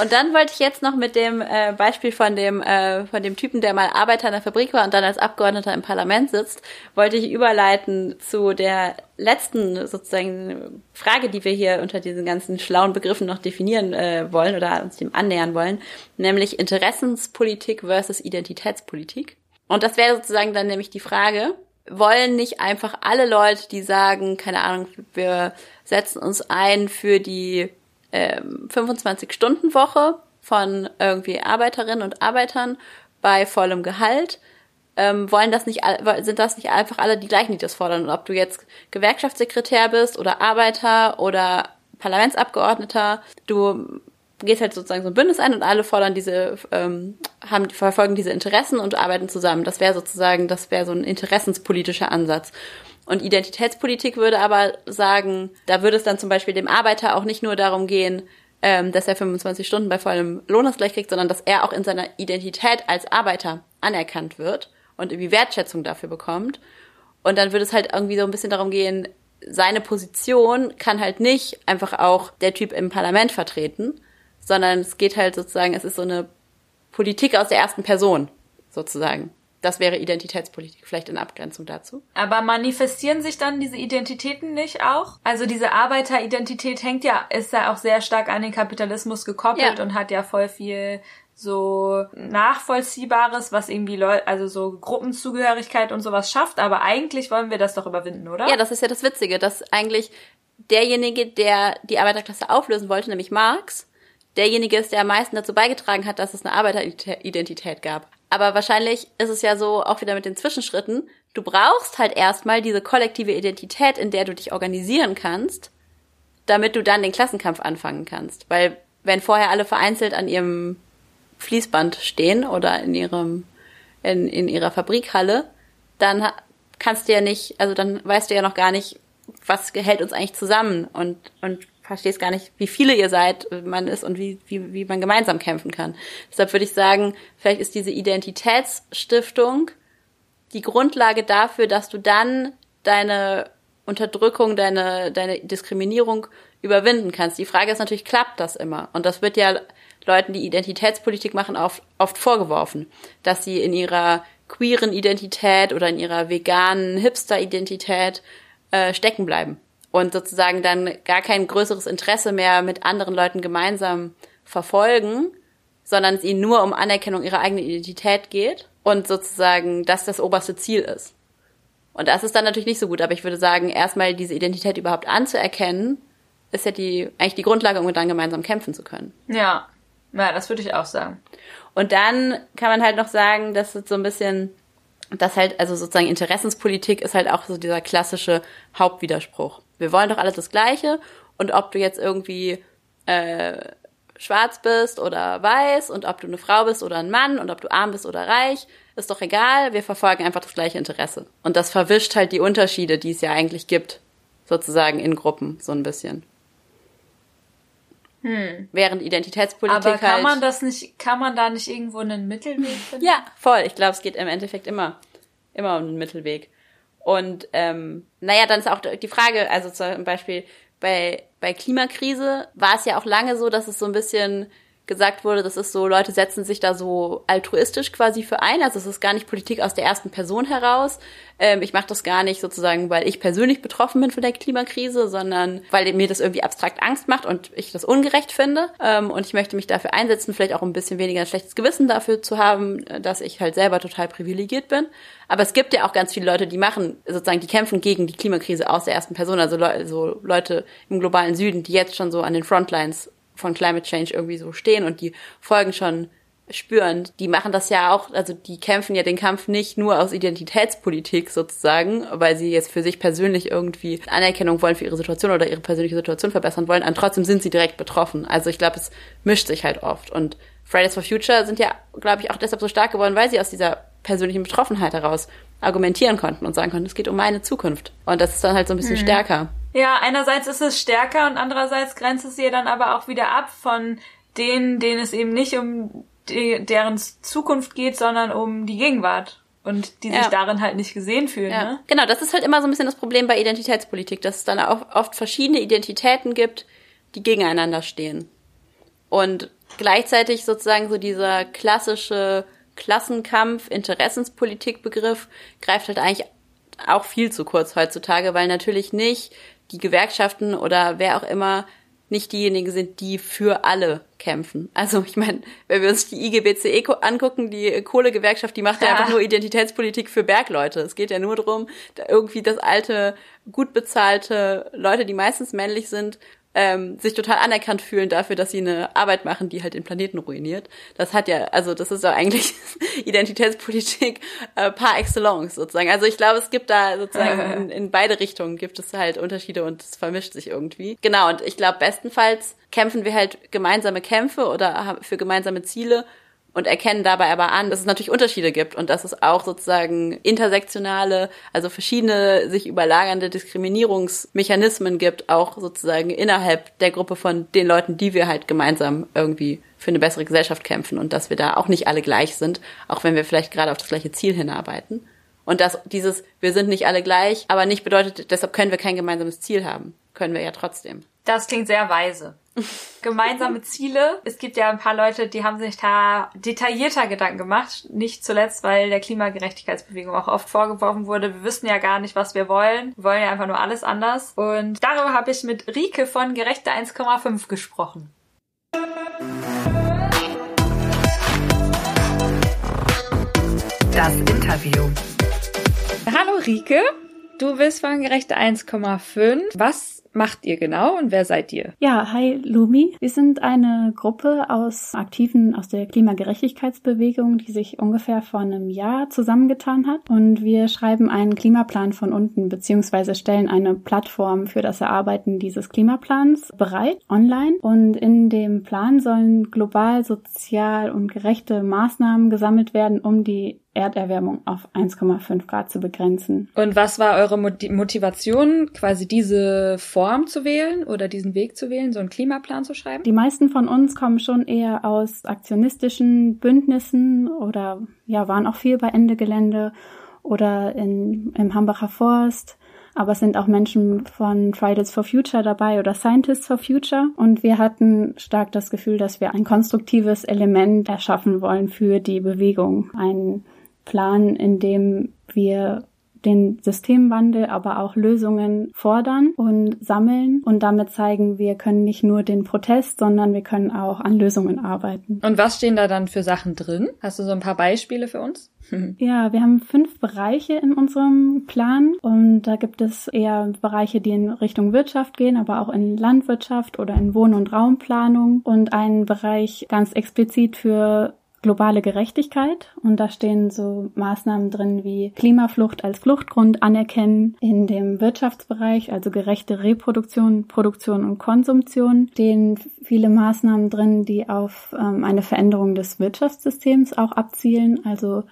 Und dann wollte ich jetzt noch mit dem äh, Beispiel von dem äh, von dem Typen, der mal Arbeiter in der Fabrik war und dann als Abgeordneter im Parlament sitzt, wollte ich überleiten zu der letzten sozusagen Frage, die wir hier unter diesen ganzen schlauen Begriffen noch definieren äh, wollen oder uns dem annähern wollen, nämlich Interessenspolitik versus Identitätspolitik. Und das wäre sozusagen dann nämlich die Frage, wollen nicht einfach alle Leute, die sagen, keine Ahnung, wir setzen uns ein für die ähm, 25-Stunden-Woche von irgendwie Arbeiterinnen und Arbeitern bei vollem Gehalt, ähm, wollen das nicht, sind das nicht einfach alle die gleichen, die das fordern? Und ob du jetzt Gewerkschaftssekretär bist oder Arbeiter oder Parlamentsabgeordneter, du geht halt sozusagen so ein Bündnis ein und alle fordern diese, ähm, haben, verfolgen diese Interessen und arbeiten zusammen. Das wäre sozusagen, das wäre so ein interessenspolitischer Ansatz. Und Identitätspolitik würde aber sagen, da würde es dann zum Beispiel dem Arbeiter auch nicht nur darum gehen, ähm, dass er 25 Stunden bei vollem Lohnausgleich kriegt, sondern dass er auch in seiner Identität als Arbeiter anerkannt wird und irgendwie Wertschätzung dafür bekommt. Und dann würde es halt irgendwie so ein bisschen darum gehen, seine Position kann halt nicht einfach auch der Typ im Parlament vertreten, sondern es geht halt sozusagen, es ist so eine Politik aus der ersten Person, sozusagen. Das wäre Identitätspolitik, vielleicht in Abgrenzung dazu.
Aber manifestieren sich dann diese Identitäten nicht auch? Also diese Arbeiteridentität hängt ja, ist ja auch sehr stark an den Kapitalismus gekoppelt ja. und hat ja voll viel so nachvollziehbares, was irgendwie Leute, also so Gruppenzugehörigkeit und sowas schafft, aber eigentlich wollen wir das doch überwinden, oder?
Ja, das ist ja das Witzige, dass eigentlich derjenige, der die Arbeiterklasse auflösen wollte, nämlich Marx, derjenige ist, der am meisten dazu beigetragen hat, dass es eine Arbeiteridentität gab. Aber wahrscheinlich ist es ja so auch wieder mit den Zwischenschritten. Du brauchst halt erstmal diese kollektive Identität, in der du dich organisieren kannst, damit du dann den Klassenkampf anfangen kannst. Weil wenn vorher alle vereinzelt an ihrem Fließband stehen oder in ihrem in, in ihrer Fabrikhalle, dann kannst du ja nicht, also dann weißt du ja noch gar nicht, was hält uns eigentlich zusammen und und verstehst gar nicht, wie viele ihr seid, man ist und wie, wie, wie man gemeinsam kämpfen kann. Deshalb würde ich sagen, vielleicht ist diese Identitätsstiftung die Grundlage dafür, dass du dann deine Unterdrückung, deine, deine Diskriminierung überwinden kannst. Die Frage ist natürlich, klappt das immer? Und das wird ja Leuten, die Identitätspolitik machen, oft, oft vorgeworfen, dass sie in ihrer queeren Identität oder in ihrer veganen Hipster-Identität äh, stecken bleiben und sozusagen dann gar kein größeres Interesse mehr mit anderen Leuten gemeinsam verfolgen, sondern es ihnen nur um Anerkennung ihrer eigenen Identität geht und sozusagen das das oberste Ziel ist. Und das ist dann natürlich nicht so gut, aber ich würde sagen, erstmal diese Identität überhaupt anzuerkennen, ist ja die, eigentlich die Grundlage, um dann gemeinsam kämpfen zu können.
Ja. Ja, das würde ich auch sagen.
Und dann kann man halt noch sagen, dass es so ein bisschen, dass halt, also sozusagen Interessenspolitik ist halt auch so dieser klassische Hauptwiderspruch wir wollen doch alles das Gleiche. Und ob du jetzt irgendwie äh, schwarz bist oder weiß und ob du eine Frau bist oder ein Mann und ob du arm bist oder reich, ist doch egal. Wir verfolgen einfach das gleiche Interesse. Und das verwischt halt die Unterschiede, die es ja eigentlich gibt, sozusagen in Gruppen, so ein bisschen. Hm. Während Identitätspolitik
Aber kann
halt,
man das nicht, kann man da nicht irgendwo einen Mittelweg finden?
Ja, voll. Ich glaube, es geht im Endeffekt immer, immer um einen Mittelweg. Und ähm, naja, dann ist auch die Frage, also zum Beispiel bei, bei Klimakrise war es ja auch lange so, dass es so ein bisschen gesagt wurde, das ist so, Leute setzen sich da so altruistisch quasi für ein. Also es ist gar nicht Politik aus der ersten Person heraus. Ähm, ich mache das gar nicht sozusagen, weil ich persönlich betroffen bin von der Klimakrise, sondern weil mir das irgendwie abstrakt Angst macht und ich das ungerecht finde. Ähm, und ich möchte mich dafür einsetzen, vielleicht auch ein bisschen weniger ein schlechtes Gewissen dafür zu haben, dass ich halt selber total privilegiert bin. Aber es gibt ja auch ganz viele Leute, die machen, sozusagen, die kämpfen gegen die Klimakrise aus der ersten Person. Also Le so Leute im globalen Süden, die jetzt schon so an den Frontlines von Climate Change irgendwie so stehen und die Folgen schon spüren. Die machen das ja auch, also die kämpfen ja den Kampf nicht nur aus Identitätspolitik sozusagen, weil sie jetzt für sich persönlich irgendwie Anerkennung wollen für ihre Situation oder ihre persönliche Situation verbessern wollen, und trotzdem sind sie direkt betroffen. Also ich glaube, es mischt sich halt oft. Und Fridays for Future sind ja, glaube ich, auch deshalb so stark geworden, weil sie aus dieser persönlichen Betroffenheit heraus argumentieren konnten und sagen konnten, es geht um meine Zukunft. Und das ist dann halt so ein bisschen mhm. stärker.
Ja, einerseits ist es stärker und andererseits grenzt es ihr dann aber auch wieder ab von denen, denen es eben nicht um die, deren Zukunft geht, sondern um die Gegenwart. Und die sich ja. darin halt nicht gesehen fühlen. Ja. Ne?
Genau, das ist halt immer so ein bisschen das Problem bei Identitätspolitik, dass es dann auch oft verschiedene Identitäten gibt, die gegeneinander stehen. Und gleichzeitig sozusagen so dieser klassische Klassenkampf, Interessenspolitikbegriff greift halt eigentlich auch viel zu kurz heutzutage, weil natürlich nicht die Gewerkschaften oder wer auch immer nicht diejenigen sind, die für alle kämpfen. Also ich meine, wenn wir uns die IGBCE angucken, die Kohlegewerkschaft, die macht ja, ja einfach nur Identitätspolitik für Bergleute. Es geht ja nur darum, da irgendwie das alte, gut bezahlte Leute, die meistens männlich sind, ähm, sich total anerkannt fühlen dafür, dass sie eine Arbeit machen, die halt den Planeten ruiniert. Das hat ja, also das ist ja eigentlich Identitätspolitik äh, par excellence sozusagen. Also ich glaube, es gibt da sozusagen in, in beide Richtungen gibt es halt Unterschiede und es vermischt sich irgendwie. Genau, und ich glaube, bestenfalls kämpfen wir halt gemeinsame Kämpfe oder für gemeinsame Ziele und erkennen dabei aber an, dass es natürlich Unterschiede gibt und dass es auch sozusagen intersektionale, also verschiedene sich überlagernde Diskriminierungsmechanismen gibt, auch sozusagen innerhalb der Gruppe von den Leuten, die wir halt gemeinsam irgendwie für eine bessere Gesellschaft kämpfen und dass wir da auch nicht alle gleich sind, auch wenn wir vielleicht gerade auf das gleiche Ziel hinarbeiten. Und dass dieses, wir sind nicht alle gleich, aber nicht bedeutet, deshalb können wir kein gemeinsames Ziel haben. Können wir ja trotzdem.
Das klingt sehr weise. Gemeinsame Ziele. Es gibt ja ein paar Leute, die haben sich da detaillierter Gedanken gemacht. Nicht zuletzt, weil der Klimagerechtigkeitsbewegung auch oft vorgeworfen wurde, wir wissen ja gar nicht, was wir wollen. Wir wollen ja einfach nur alles anders. Und darüber habe ich mit Rike von Gerechte 1,5 gesprochen.
Das Interview.
Hallo Rike, du bist von Gerechte 1,5. Was macht ihr genau und wer seid ihr?
Ja, hi Lumi. Wir sind eine Gruppe aus Aktiven aus der Klimagerechtigkeitsbewegung, die sich ungefähr vor einem Jahr zusammengetan hat. Und wir schreiben einen Klimaplan von unten beziehungsweise stellen eine Plattform für das Erarbeiten dieses Klimaplans bereit online. Und in dem Plan sollen global, sozial und gerechte Maßnahmen gesammelt werden, um die Erderwärmung auf 1,5 Grad zu begrenzen.
Und was war eure Motivation, quasi diese Form zu wählen oder diesen Weg zu wählen, so einen Klimaplan zu schreiben?
Die meisten von uns kommen schon eher aus aktionistischen Bündnissen oder ja, waren auch viel bei Ende Gelände oder in, im Hambacher Forst aber es sind auch Menschen von Fridays for Future dabei oder Scientists for Future. Und wir hatten stark das Gefühl, dass wir ein konstruktives Element erschaffen wollen für die Bewegung. Ein Plan, in dem wir den Systemwandel, aber auch Lösungen fordern und sammeln und damit zeigen, wir können nicht nur den Protest, sondern wir können auch an Lösungen arbeiten.
Und was stehen da dann für Sachen drin? Hast du so ein paar Beispiele für uns?
Ja, wir haben fünf Bereiche in unserem Plan und da gibt es eher Bereiche, die in Richtung Wirtschaft gehen, aber auch in Landwirtschaft oder in Wohn- und Raumplanung und einen Bereich ganz explizit für globale Gerechtigkeit. Und da stehen so Maßnahmen drin wie Klimaflucht als Fluchtgrund anerkennen in dem Wirtschaftsbereich, also gerechte Reproduktion, Produktion und Konsumtion, stehen viele Maßnahmen drin, die auf ähm, eine Veränderung des Wirtschaftssystems auch abzielen, also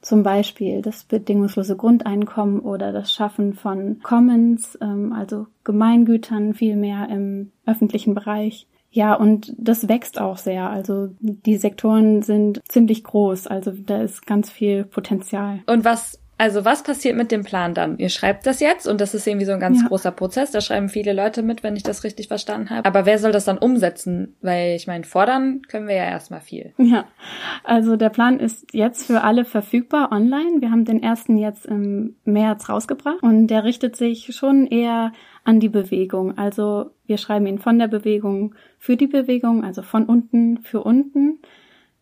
zum Beispiel das bedingungslose Grundeinkommen oder das Schaffen von Commons, ähm, also Gemeingütern viel mehr im öffentlichen Bereich ja, und das wächst auch sehr. Also die Sektoren sind ziemlich groß. Also da ist ganz viel Potenzial.
Und was also was passiert mit dem Plan dann? Ihr schreibt das jetzt und das ist irgendwie so ein ganz ja. großer Prozess. Da schreiben viele Leute mit, wenn ich das richtig verstanden habe. Aber wer soll das dann umsetzen? Weil ich meine, fordern können wir ja erstmal viel.
Ja, also der Plan ist jetzt für alle verfügbar online. Wir haben den ersten jetzt im März rausgebracht und der richtet sich schon eher an die Bewegung. Also wir schreiben ihn von der Bewegung für die Bewegung, also von unten für unten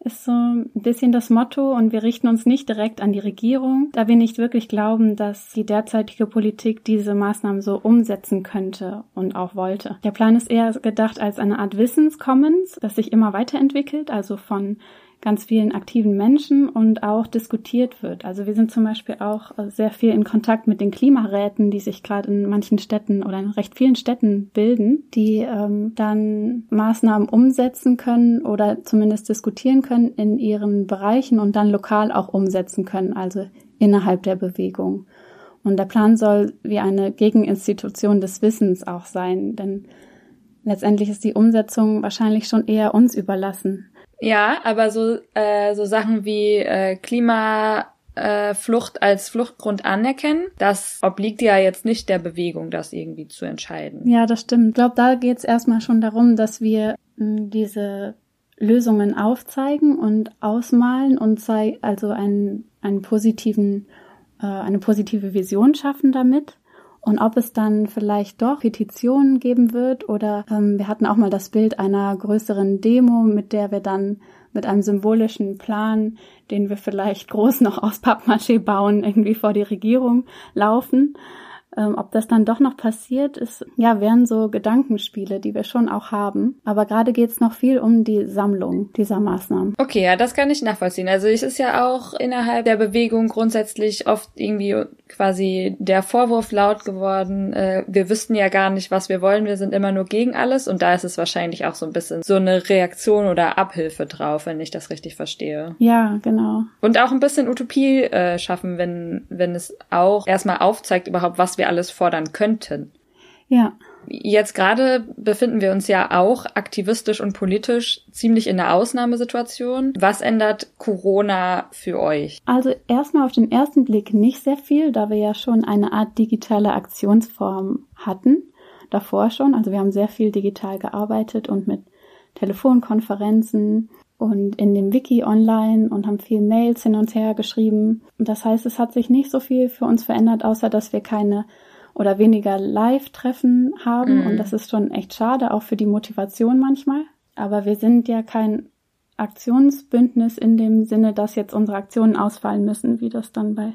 ist so ein bisschen das Motto und wir richten uns nicht direkt an die Regierung, da wir nicht wirklich glauben, dass die derzeitige Politik diese Maßnahmen so umsetzen könnte und auch wollte. Der Plan ist eher gedacht als eine Art Wissenscommons, das sich immer weiterentwickelt, also von ganz vielen aktiven Menschen und auch diskutiert wird. Also wir sind zum Beispiel auch sehr viel in Kontakt mit den Klimaräten, die sich gerade in manchen Städten oder in recht vielen Städten bilden, die ähm, dann Maßnahmen umsetzen können oder zumindest diskutieren können in ihren Bereichen und dann lokal auch umsetzen können, also innerhalb der Bewegung. Und der Plan soll wie eine Gegeninstitution des Wissens auch sein, denn letztendlich ist die Umsetzung wahrscheinlich schon eher uns überlassen.
Ja, aber so, äh, so Sachen wie äh, Klima, äh, Flucht als Fluchtgrund anerkennen, das obliegt ja jetzt nicht der Bewegung, das irgendwie zu entscheiden.
Ja, das stimmt. Ich glaube, da geht es erstmal schon darum, dass wir mh, hm, diese Lösungen aufzeigen und ausmalen und sei, also einen, einen positiven, äh, eine positive Vision schaffen damit. Und ob es dann vielleicht doch Petitionen geben wird oder ähm, wir hatten auch mal das Bild einer größeren Demo, mit der wir dann mit einem symbolischen Plan, den wir vielleicht groß noch aus Pappmaché bauen, irgendwie vor die Regierung laufen. Ähm, ob das dann doch noch passiert, ist, ja, wären so Gedankenspiele, die wir schon auch haben. Aber gerade geht's noch viel um die Sammlung dieser Maßnahmen.
Okay, ja, das kann ich nachvollziehen. Also es ist ja auch innerhalb der Bewegung grundsätzlich oft irgendwie quasi der Vorwurf laut geworden, äh, wir wüssten ja gar nicht, was wir wollen, wir sind immer nur gegen alles und da ist es wahrscheinlich auch so ein bisschen so eine Reaktion oder Abhilfe drauf, wenn ich das richtig verstehe.
Ja, genau.
Und auch ein bisschen Utopie äh, schaffen, wenn, wenn es auch erstmal aufzeigt überhaupt, was wir alles fordern könnten.
Ja.
Jetzt gerade befinden wir uns ja auch aktivistisch und politisch ziemlich in einer Ausnahmesituation. Was ändert Corona für euch?
Also erstmal auf den ersten Blick nicht sehr viel, da wir ja schon eine Art digitale Aktionsform hatten. Davor schon. Also wir haben sehr viel digital gearbeitet und mit Telefonkonferenzen und in dem Wiki online und haben viel Mails hin und her geschrieben. Das heißt, es hat sich nicht so viel für uns verändert, außer dass wir keine oder weniger Live-Treffen haben. Mhm. Und das ist schon echt schade, auch für die Motivation manchmal. Aber wir sind ja kein Aktionsbündnis in dem Sinne, dass jetzt unsere Aktionen ausfallen müssen, wie das dann bei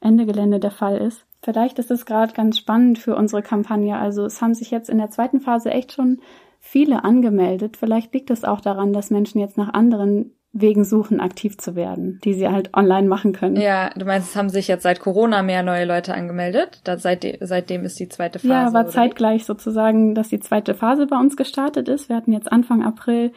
Ende Gelände der Fall ist. Vielleicht ist es gerade ganz spannend für unsere Kampagne. Also es haben sich jetzt in der zweiten Phase echt schon viele angemeldet. Vielleicht liegt es auch daran, dass Menschen jetzt nach anderen wegen Suchen aktiv zu werden, die sie halt online machen können.
Ja, du meinst, es haben sich jetzt seit Corona mehr neue Leute angemeldet? Da, seitdem, seitdem ist die zweite Phase.
Ja, war zeitgleich sozusagen, dass die zweite Phase bei uns gestartet ist. Wir hatten jetzt Anfang April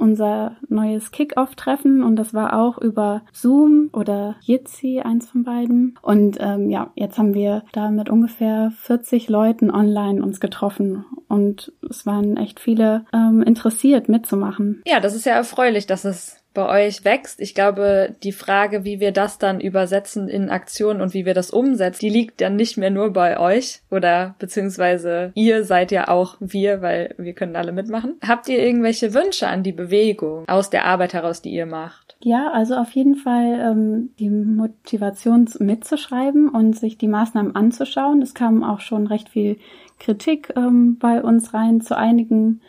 unser neues Kick-Off-Treffen und das war auch über Zoom oder Jitsi, eins von beiden. Und ähm, ja, jetzt haben wir da mit ungefähr 40 Leuten online uns getroffen und es waren echt viele ähm, interessiert mitzumachen.
Ja, das ist ja erfreulich, dass es bei euch wächst. Ich glaube, die Frage, wie wir das dann übersetzen in Aktion und wie wir das umsetzen, die liegt dann nicht mehr nur bei euch oder beziehungsweise ihr seid ja auch wir, weil wir können alle mitmachen. Habt ihr irgendwelche Wünsche an die Bewegung aus der Arbeit heraus, die ihr macht?
Ja, also auf jeden Fall ähm, die Motivation mitzuschreiben und sich die Maßnahmen anzuschauen. Es kam auch schon recht viel Kritik ähm, bei uns rein zu einigen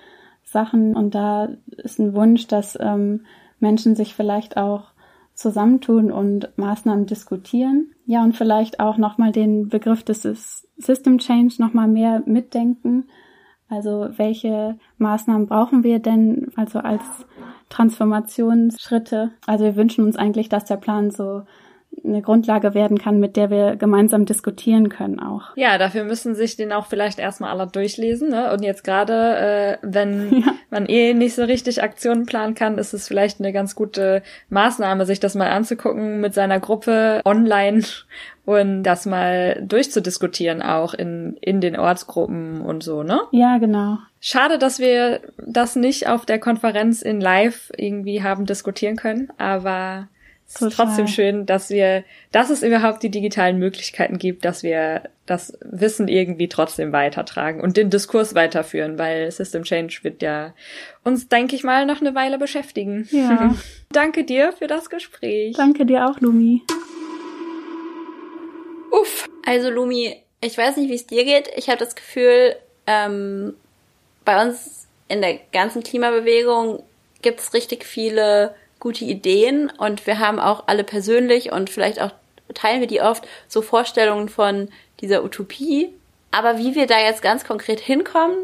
Sachen und da ist ein Wunsch, dass ähm, Menschen sich vielleicht auch zusammentun und Maßnahmen diskutieren. Ja, und vielleicht auch nochmal den Begriff des System Change nochmal mehr mitdenken. Also welche Maßnahmen brauchen wir denn also als Transformationsschritte? Also wir wünschen uns eigentlich, dass der Plan so eine Grundlage werden kann, mit der wir gemeinsam diskutieren können auch.
Ja, dafür müssen sich den auch vielleicht erstmal alle durchlesen. Ne? Und jetzt gerade, äh, wenn ja. man eh nicht so richtig Aktionen planen kann, ist es vielleicht eine ganz gute Maßnahme, sich das mal anzugucken mit seiner Gruppe online und das mal durchzudiskutieren auch in, in den Ortsgruppen und so, ne?
Ja, genau.
Schade, dass wir das nicht auf der Konferenz in Live irgendwie haben diskutieren können, aber es ist trotzdem schön, dass wir, dass es überhaupt die digitalen Möglichkeiten gibt, dass wir das Wissen irgendwie trotzdem weitertragen und den Diskurs weiterführen, weil System Change wird ja uns, denke ich mal, noch eine Weile beschäftigen.
Ja.
Danke dir für das Gespräch.
Danke dir auch, Lumi.
Uff. Also Lumi, ich weiß nicht, wie es dir geht. Ich habe das Gefühl, ähm, bei uns in der ganzen Klimabewegung gibt es richtig viele gute Ideen und wir haben auch alle persönlich und vielleicht auch teilen wir die oft so Vorstellungen von dieser Utopie. Aber wie wir da jetzt ganz konkret hinkommen,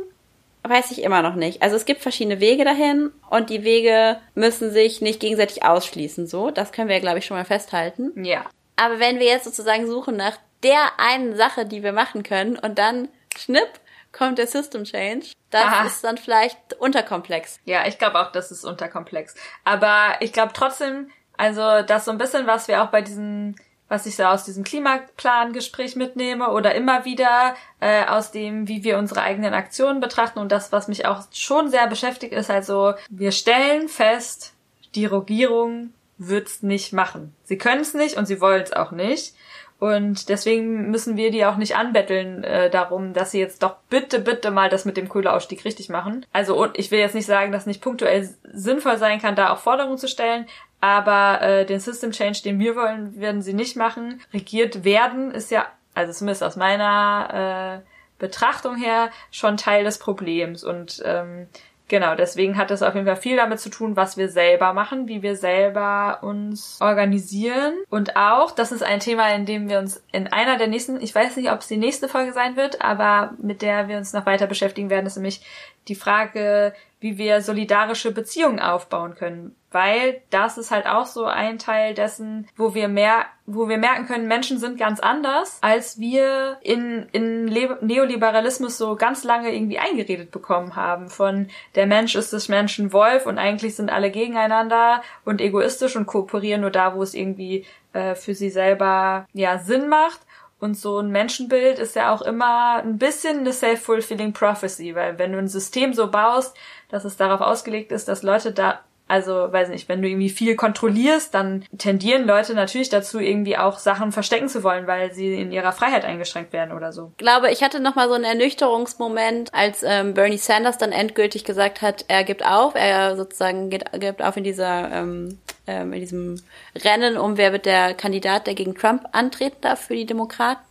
weiß ich immer noch nicht. Also es gibt verschiedene Wege dahin und die Wege müssen sich nicht gegenseitig ausschließen. So, das können wir, glaube ich, schon mal festhalten.
Ja.
Aber wenn wir jetzt sozusagen suchen nach der einen Sache, die wir machen können und dann schnipp, kommt der System Change. Das Aha. ist dann vielleicht unterkomplex.
Ja, ich glaube auch, das ist unterkomplex. Aber ich glaube trotzdem, also das so ein bisschen, was wir auch bei diesem, was ich so aus diesem Klimaplan-Gespräch mitnehme oder immer wieder äh, aus dem, wie wir unsere eigenen Aktionen betrachten und das, was mich auch schon sehr beschäftigt, ist also, wir stellen fest, die Regierung wird's nicht machen. Sie können es nicht und sie wollen es auch nicht. Und deswegen müssen wir die auch nicht anbetteln äh, darum, dass sie jetzt doch bitte, bitte mal das mit dem Kohleausstieg richtig machen. Also und ich will jetzt nicht sagen, dass nicht punktuell sinnvoll sein kann, da auch Forderungen zu stellen, aber äh, den System Change, den wir wollen, werden sie nicht machen. Regiert werden ist ja, also zumindest aus meiner äh, Betrachtung her, schon Teil des Problems. Und ähm, genau, deswegen hat das auf jeden Fall viel damit zu tun, was wir selber machen, wie wir selber uns organisieren. Und auch, das ist ein Thema, in dem wir uns in einer der nächsten, ich weiß nicht, ob es die nächste Folge sein wird, aber mit der wir uns noch weiter beschäftigen werden, ist nämlich die Frage, wie wir solidarische Beziehungen aufbauen können. Weil das ist halt auch so ein Teil dessen, wo wir mehr, wo wir merken können, Menschen sind ganz anders, als wir in, in Neoliberalismus so ganz lange irgendwie eingeredet bekommen haben. Von der Mensch ist des Menschen Wolf und eigentlich sind alle gegeneinander und egoistisch und kooperieren nur da, wo es irgendwie äh, für sie selber ja Sinn macht. Und so ein Menschenbild ist ja auch immer ein bisschen eine self-fulfilling prophecy, weil wenn du ein System so baust, dass es darauf ausgelegt ist, dass Leute da also, weiß nicht, wenn du irgendwie viel kontrollierst, dann tendieren Leute natürlich dazu, irgendwie auch Sachen verstecken zu wollen, weil sie in ihrer Freiheit eingeschränkt werden oder so.
Ich glaube, ich hatte nochmal so einen Ernüchterungsmoment, als ähm, Bernie Sanders dann endgültig gesagt hat, er gibt auf, er sozusagen geht, gibt auf in dieser ähm, ähm, in diesem Rennen um, wer wird der Kandidat, der gegen Trump antreten darf für die Demokraten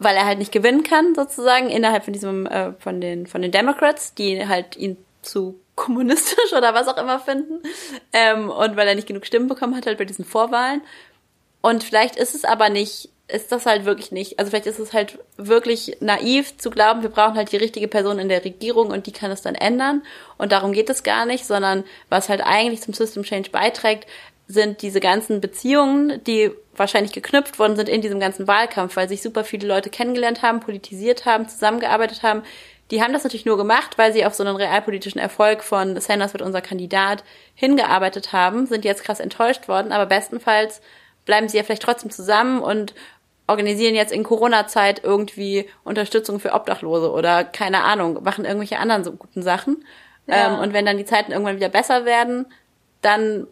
weil er halt nicht gewinnen kann sozusagen innerhalb von diesem äh, von den von den Democrats, die halt ihn zu kommunistisch oder was auch immer finden ähm, und weil er nicht genug Stimmen bekommen hat halt bei diesen Vorwahlen. Und vielleicht ist es aber nicht ist das halt wirklich nicht. Also vielleicht ist es halt wirklich naiv zu glauben wir brauchen halt die richtige Person in der Regierung und die kann es dann ändern. Und darum geht es gar nicht sondern was halt eigentlich zum System Change beiträgt sind diese ganzen Beziehungen, die wahrscheinlich geknüpft worden sind in diesem ganzen Wahlkampf, weil sich super viele Leute kennengelernt haben, politisiert haben, zusammengearbeitet haben. Die haben das natürlich nur gemacht, weil sie auf so einen realpolitischen Erfolg von Sanders wird unser Kandidat hingearbeitet haben, sind jetzt krass enttäuscht worden, aber bestenfalls bleiben sie ja vielleicht trotzdem zusammen und organisieren jetzt in Corona-Zeit irgendwie Unterstützung für Obdachlose oder keine Ahnung, machen irgendwelche anderen so guten Sachen. Ja. Ähm, und wenn dann die Zeiten irgendwann wieder besser werden, dann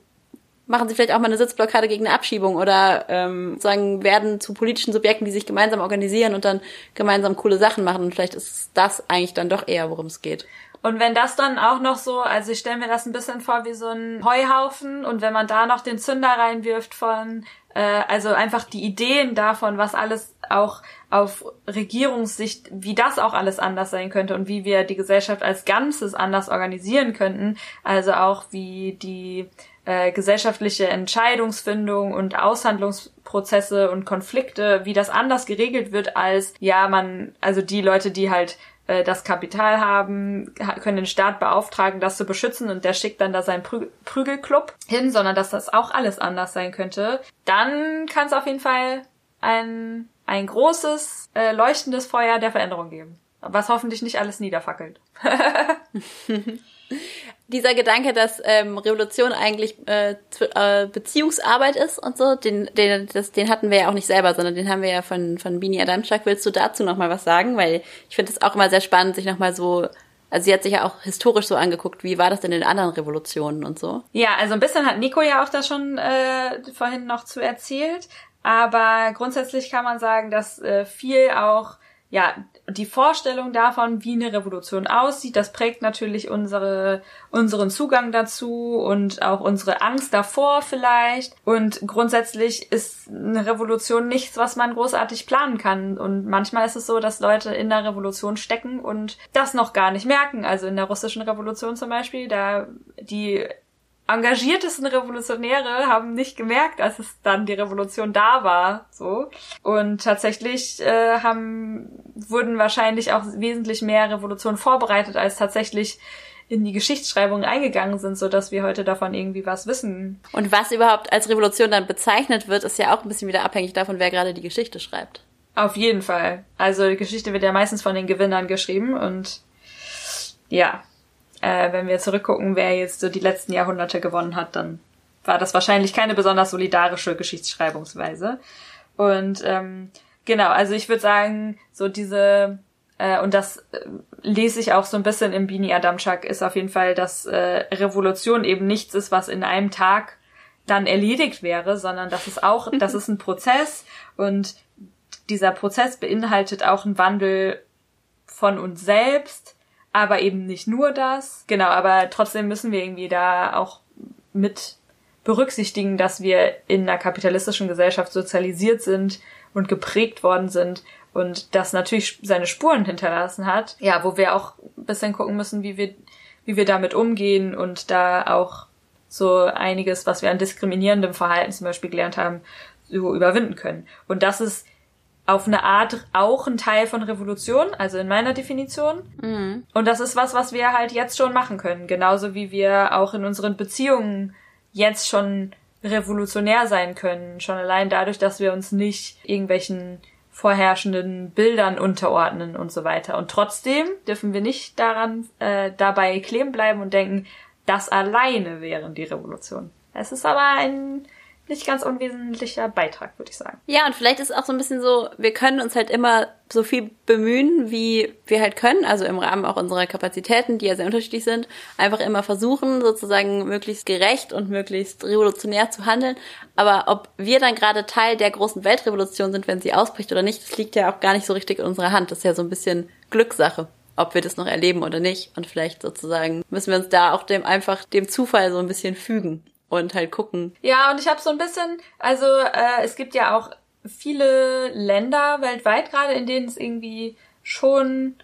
machen sie vielleicht auch mal eine Sitzblockade gegen eine Abschiebung oder ähm, sagen, werden zu politischen Subjekten, die sich gemeinsam organisieren und dann gemeinsam coole Sachen machen. Und vielleicht ist das eigentlich dann doch eher, worum es geht.
Und wenn das dann auch noch so, also ich stelle mir das ein bisschen vor wie so ein Heuhaufen und wenn man da noch den Zünder reinwirft von, äh, also einfach die Ideen davon, was alles auch auf Regierungssicht, wie das auch alles anders sein könnte und wie wir die Gesellschaft als Ganzes anders organisieren könnten, also auch wie die äh, gesellschaftliche Entscheidungsfindung und Aushandlungsprozesse und Konflikte, wie das anders geregelt wird als, ja, man, also die Leute, die halt äh, das Kapital haben, können den Staat beauftragen, das zu beschützen und der schickt dann da seinen Prü Prügelclub hin, sondern dass das auch alles anders sein könnte, dann kann es auf jeden Fall ein, ein großes, äh, leuchtendes Feuer der Veränderung geben. Was hoffentlich nicht alles niederfackelt.
dieser Gedanke, dass ähm, Revolution eigentlich äh, äh, Beziehungsarbeit ist und so, den, den, das, den hatten wir ja auch nicht selber, sondern den haben wir ja von, von Bini Adamczak. Willst du dazu nochmal was sagen? Weil ich finde es auch immer sehr spannend, sich nochmal so also sie hat sich ja auch historisch so angeguckt, wie war das denn in anderen Revolutionen und so?
Ja, also ein bisschen hat Nico ja auch da schon äh, vorhin noch zu erzählt. Aber grundsätzlich kann man sagen, dass äh, viel auch ja, die Vorstellung davon, wie eine Revolution aussieht, das prägt natürlich unsere, unseren Zugang dazu und auch unsere Angst davor vielleicht. Und grundsätzlich ist eine Revolution nichts, was man großartig planen kann. Und manchmal ist es so, dass Leute in der Revolution stecken und das noch gar nicht merken. Also in der russischen Revolution zum Beispiel, da die engagiertesten Revolutionäre haben nicht gemerkt, als es dann die Revolution da war, so. Und tatsächlich äh, haben wurden wahrscheinlich auch wesentlich mehr Revolutionen vorbereitet, als tatsächlich in die Geschichtsschreibung eingegangen sind, so dass wir heute davon irgendwie was wissen.
Und was überhaupt als Revolution dann bezeichnet wird, ist ja auch ein bisschen wieder abhängig davon, wer gerade die Geschichte schreibt.
Auf jeden Fall. Also die Geschichte wird ja meistens von den Gewinnern geschrieben und ja, äh, wenn wir zurückgucken, wer jetzt so die letzten Jahrhunderte gewonnen hat, dann war das wahrscheinlich keine besonders solidarische Geschichtsschreibungsweise. Und ähm, genau, also ich würde sagen, so diese äh, und das äh, lese ich auch so ein bisschen im Bini Adamczak, ist auf jeden Fall, dass äh, Revolution eben nichts ist, was in einem Tag dann erledigt wäre, sondern das ist auch, das ist ein Prozess und dieser Prozess beinhaltet auch einen Wandel von uns selbst, aber eben nicht nur das. Genau, aber trotzdem müssen wir irgendwie da auch mit berücksichtigen, dass wir in einer kapitalistischen Gesellschaft sozialisiert sind und geprägt worden sind und das natürlich seine Spuren hinterlassen hat. Ja, wo wir auch ein bisschen gucken müssen, wie wir wie wir damit umgehen und da auch so einiges, was wir an diskriminierendem Verhalten zum Beispiel gelernt haben, so überwinden können. Und das ist auf eine Art auch ein Teil von Revolution, also in meiner Definition. Mhm. Und das ist was, was wir halt jetzt schon machen können. Genauso wie wir auch in unseren Beziehungen jetzt schon revolutionär sein können. Schon allein dadurch, dass wir uns nicht irgendwelchen vorherrschenden Bildern unterordnen und so weiter. Und trotzdem dürfen wir nicht daran äh, dabei kleben bleiben und denken, das alleine wären die Revolution. Es ist aber ein nicht ganz unwesentlicher Beitrag, würde ich sagen.
Ja, und vielleicht ist auch so ein bisschen so, wir können uns halt immer so viel bemühen, wie wir halt können, also im Rahmen auch unserer Kapazitäten, die ja sehr unterschiedlich sind, einfach immer versuchen, sozusagen möglichst gerecht und möglichst revolutionär zu handeln. Aber ob wir dann gerade Teil der großen Weltrevolution sind, wenn sie ausbricht oder nicht, das liegt ja auch gar nicht so richtig in unserer Hand. Das ist ja so ein bisschen Glückssache ob wir das noch erleben oder nicht. Und vielleicht sozusagen müssen wir uns da auch dem einfach dem Zufall so ein bisschen fügen und halt gucken.
Ja, und ich habe so ein bisschen, also äh, es gibt ja auch viele Länder weltweit gerade, in denen es irgendwie schon,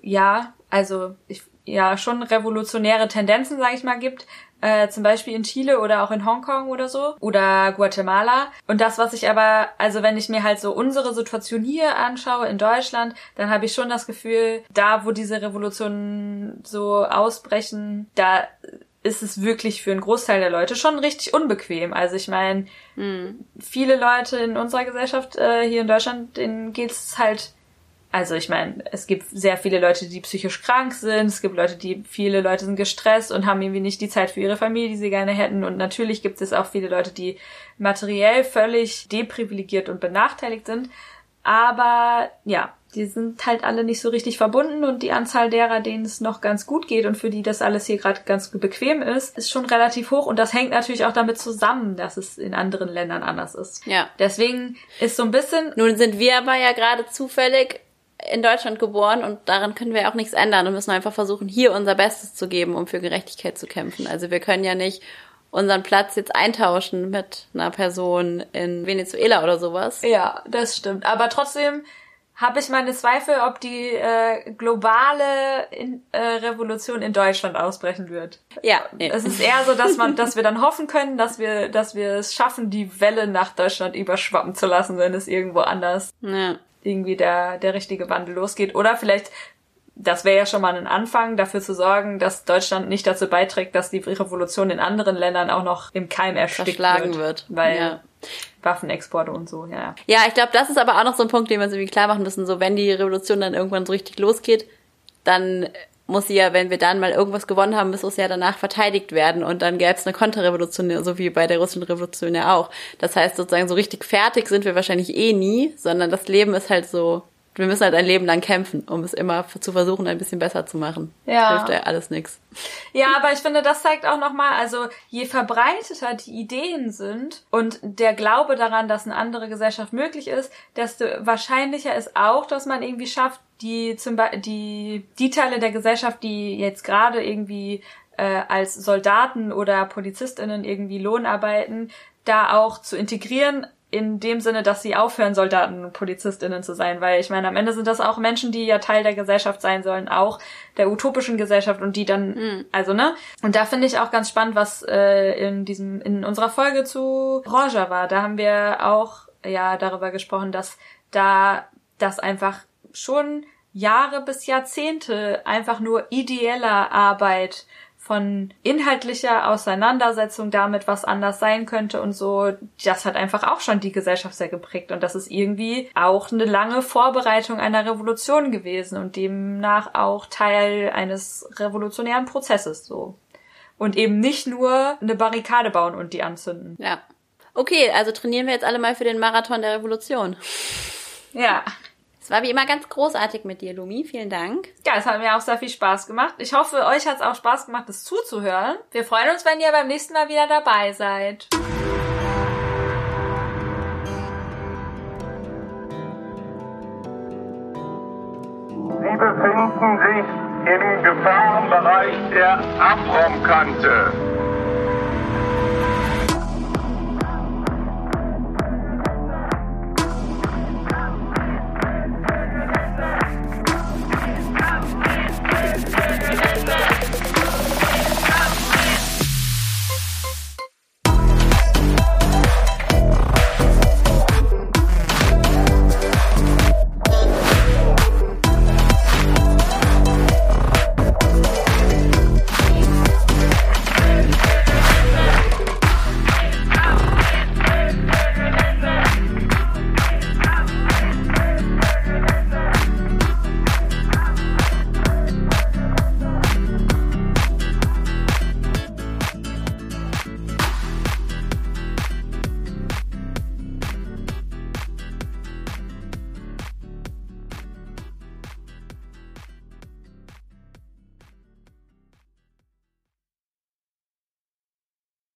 ja, also ich, ja, schon revolutionäre Tendenzen, sage ich mal, gibt. Äh, zum Beispiel in Chile oder auch in Hongkong oder so oder Guatemala. Und das, was ich aber, also wenn ich mir halt so unsere Situation hier anschaue in Deutschland, dann habe ich schon das Gefühl, da wo diese Revolutionen so ausbrechen, da ist es wirklich für einen Großteil der Leute schon richtig unbequem. Also ich meine, mhm. viele Leute in unserer Gesellschaft äh, hier in Deutschland, denen geht's halt, also ich meine, es gibt sehr viele Leute, die psychisch krank sind, es gibt Leute, die, viele Leute sind gestresst und haben irgendwie nicht die Zeit für ihre Familie, die sie gerne hätten. Und natürlich gibt es auch viele Leute, die materiell völlig deprivilegiert und benachteiligt sind. Aber ja, die sind halt alle nicht so richtig verbunden und die Anzahl derer, denen es noch ganz gut geht und für die das alles hier gerade ganz bequem ist, ist schon relativ hoch und das hängt natürlich auch damit zusammen, dass es in anderen Ländern anders ist.
Ja.
Deswegen ist so ein bisschen.
Nun sind wir aber ja gerade zufällig in Deutschland geboren und daran können wir auch nichts ändern und müssen einfach versuchen, hier unser Bestes zu geben, um für Gerechtigkeit zu kämpfen. Also wir können ja nicht unseren Platz jetzt eintauschen mit einer Person in Venezuela oder sowas.
Ja, das stimmt. Aber trotzdem habe ich meine Zweifel, ob die äh, globale in, äh, Revolution in Deutschland ausbrechen wird.
Ja.
Nee. Es ist eher so, dass man, dass wir dann hoffen können, dass wir, dass wir es schaffen, die Welle nach Deutschland überschwappen zu lassen, wenn es irgendwo anders
ja.
irgendwie der der richtige Wandel losgeht. Oder vielleicht das wäre ja schon mal ein Anfang, dafür zu sorgen, dass Deutschland nicht dazu beiträgt, dass die Revolution in anderen Ländern auch noch im Keim erstickt wird.
wird.
Weil ja. Waffenexporte und so, ja.
Ja, ich glaube, das ist aber auch noch so ein Punkt, den wir uns irgendwie klar machen müssen. So, wenn die Revolution dann irgendwann so richtig losgeht, dann muss sie ja, wenn wir dann mal irgendwas gewonnen haben, muss es ja danach verteidigt werden und dann gäbe es eine Konterrevolution, so wie bei der russischen Revolution ja auch. Das heißt sozusagen, so richtig fertig sind wir wahrscheinlich eh nie, sondern das Leben ist halt so wir müssen halt ein Leben lang kämpfen, um es immer zu versuchen, ein bisschen besser zu machen.
Ja.
hilft ja alles nichts.
Ja, aber ich finde, das zeigt auch nochmal, also je verbreiteter die Ideen sind und der Glaube daran, dass eine andere Gesellschaft möglich ist, desto wahrscheinlicher ist auch, dass man irgendwie schafft, die zum Beispiel die, die Teile der Gesellschaft, die jetzt gerade irgendwie äh, als Soldaten oder PolizistInnen irgendwie Lohn arbeiten, da auch zu integrieren in dem Sinne, dass sie aufhören, Soldaten und PolizistInnen zu sein, weil ich meine, am Ende sind das auch Menschen, die ja Teil der Gesellschaft sein sollen, auch der utopischen Gesellschaft und die dann, mhm. also ne? Und da finde ich auch ganz spannend, was äh, in diesem, in unserer Folge zu Roger war. Da haben wir auch ja darüber gesprochen, dass da das einfach schon Jahre bis Jahrzehnte einfach nur ideeller Arbeit von inhaltlicher Auseinandersetzung damit, was anders sein könnte und so, das hat einfach auch schon die Gesellschaft sehr geprägt und das ist irgendwie auch eine lange Vorbereitung einer Revolution gewesen und demnach auch Teil eines revolutionären Prozesses so. Und eben nicht nur eine Barrikade bauen und die anzünden.
Ja. Okay, also trainieren wir jetzt alle mal für den Marathon der Revolution.
Ja.
Es war wie immer ganz großartig mit dir, Lumi. Vielen Dank.
Ja, es hat mir auch sehr viel Spaß gemacht. Ich hoffe, euch hat es auch Spaß gemacht, das zuzuhören. Wir freuen uns, wenn ihr beim nächsten Mal wieder dabei seid.
Sie befinden sich im Gefahrenbereich der Abraumkante.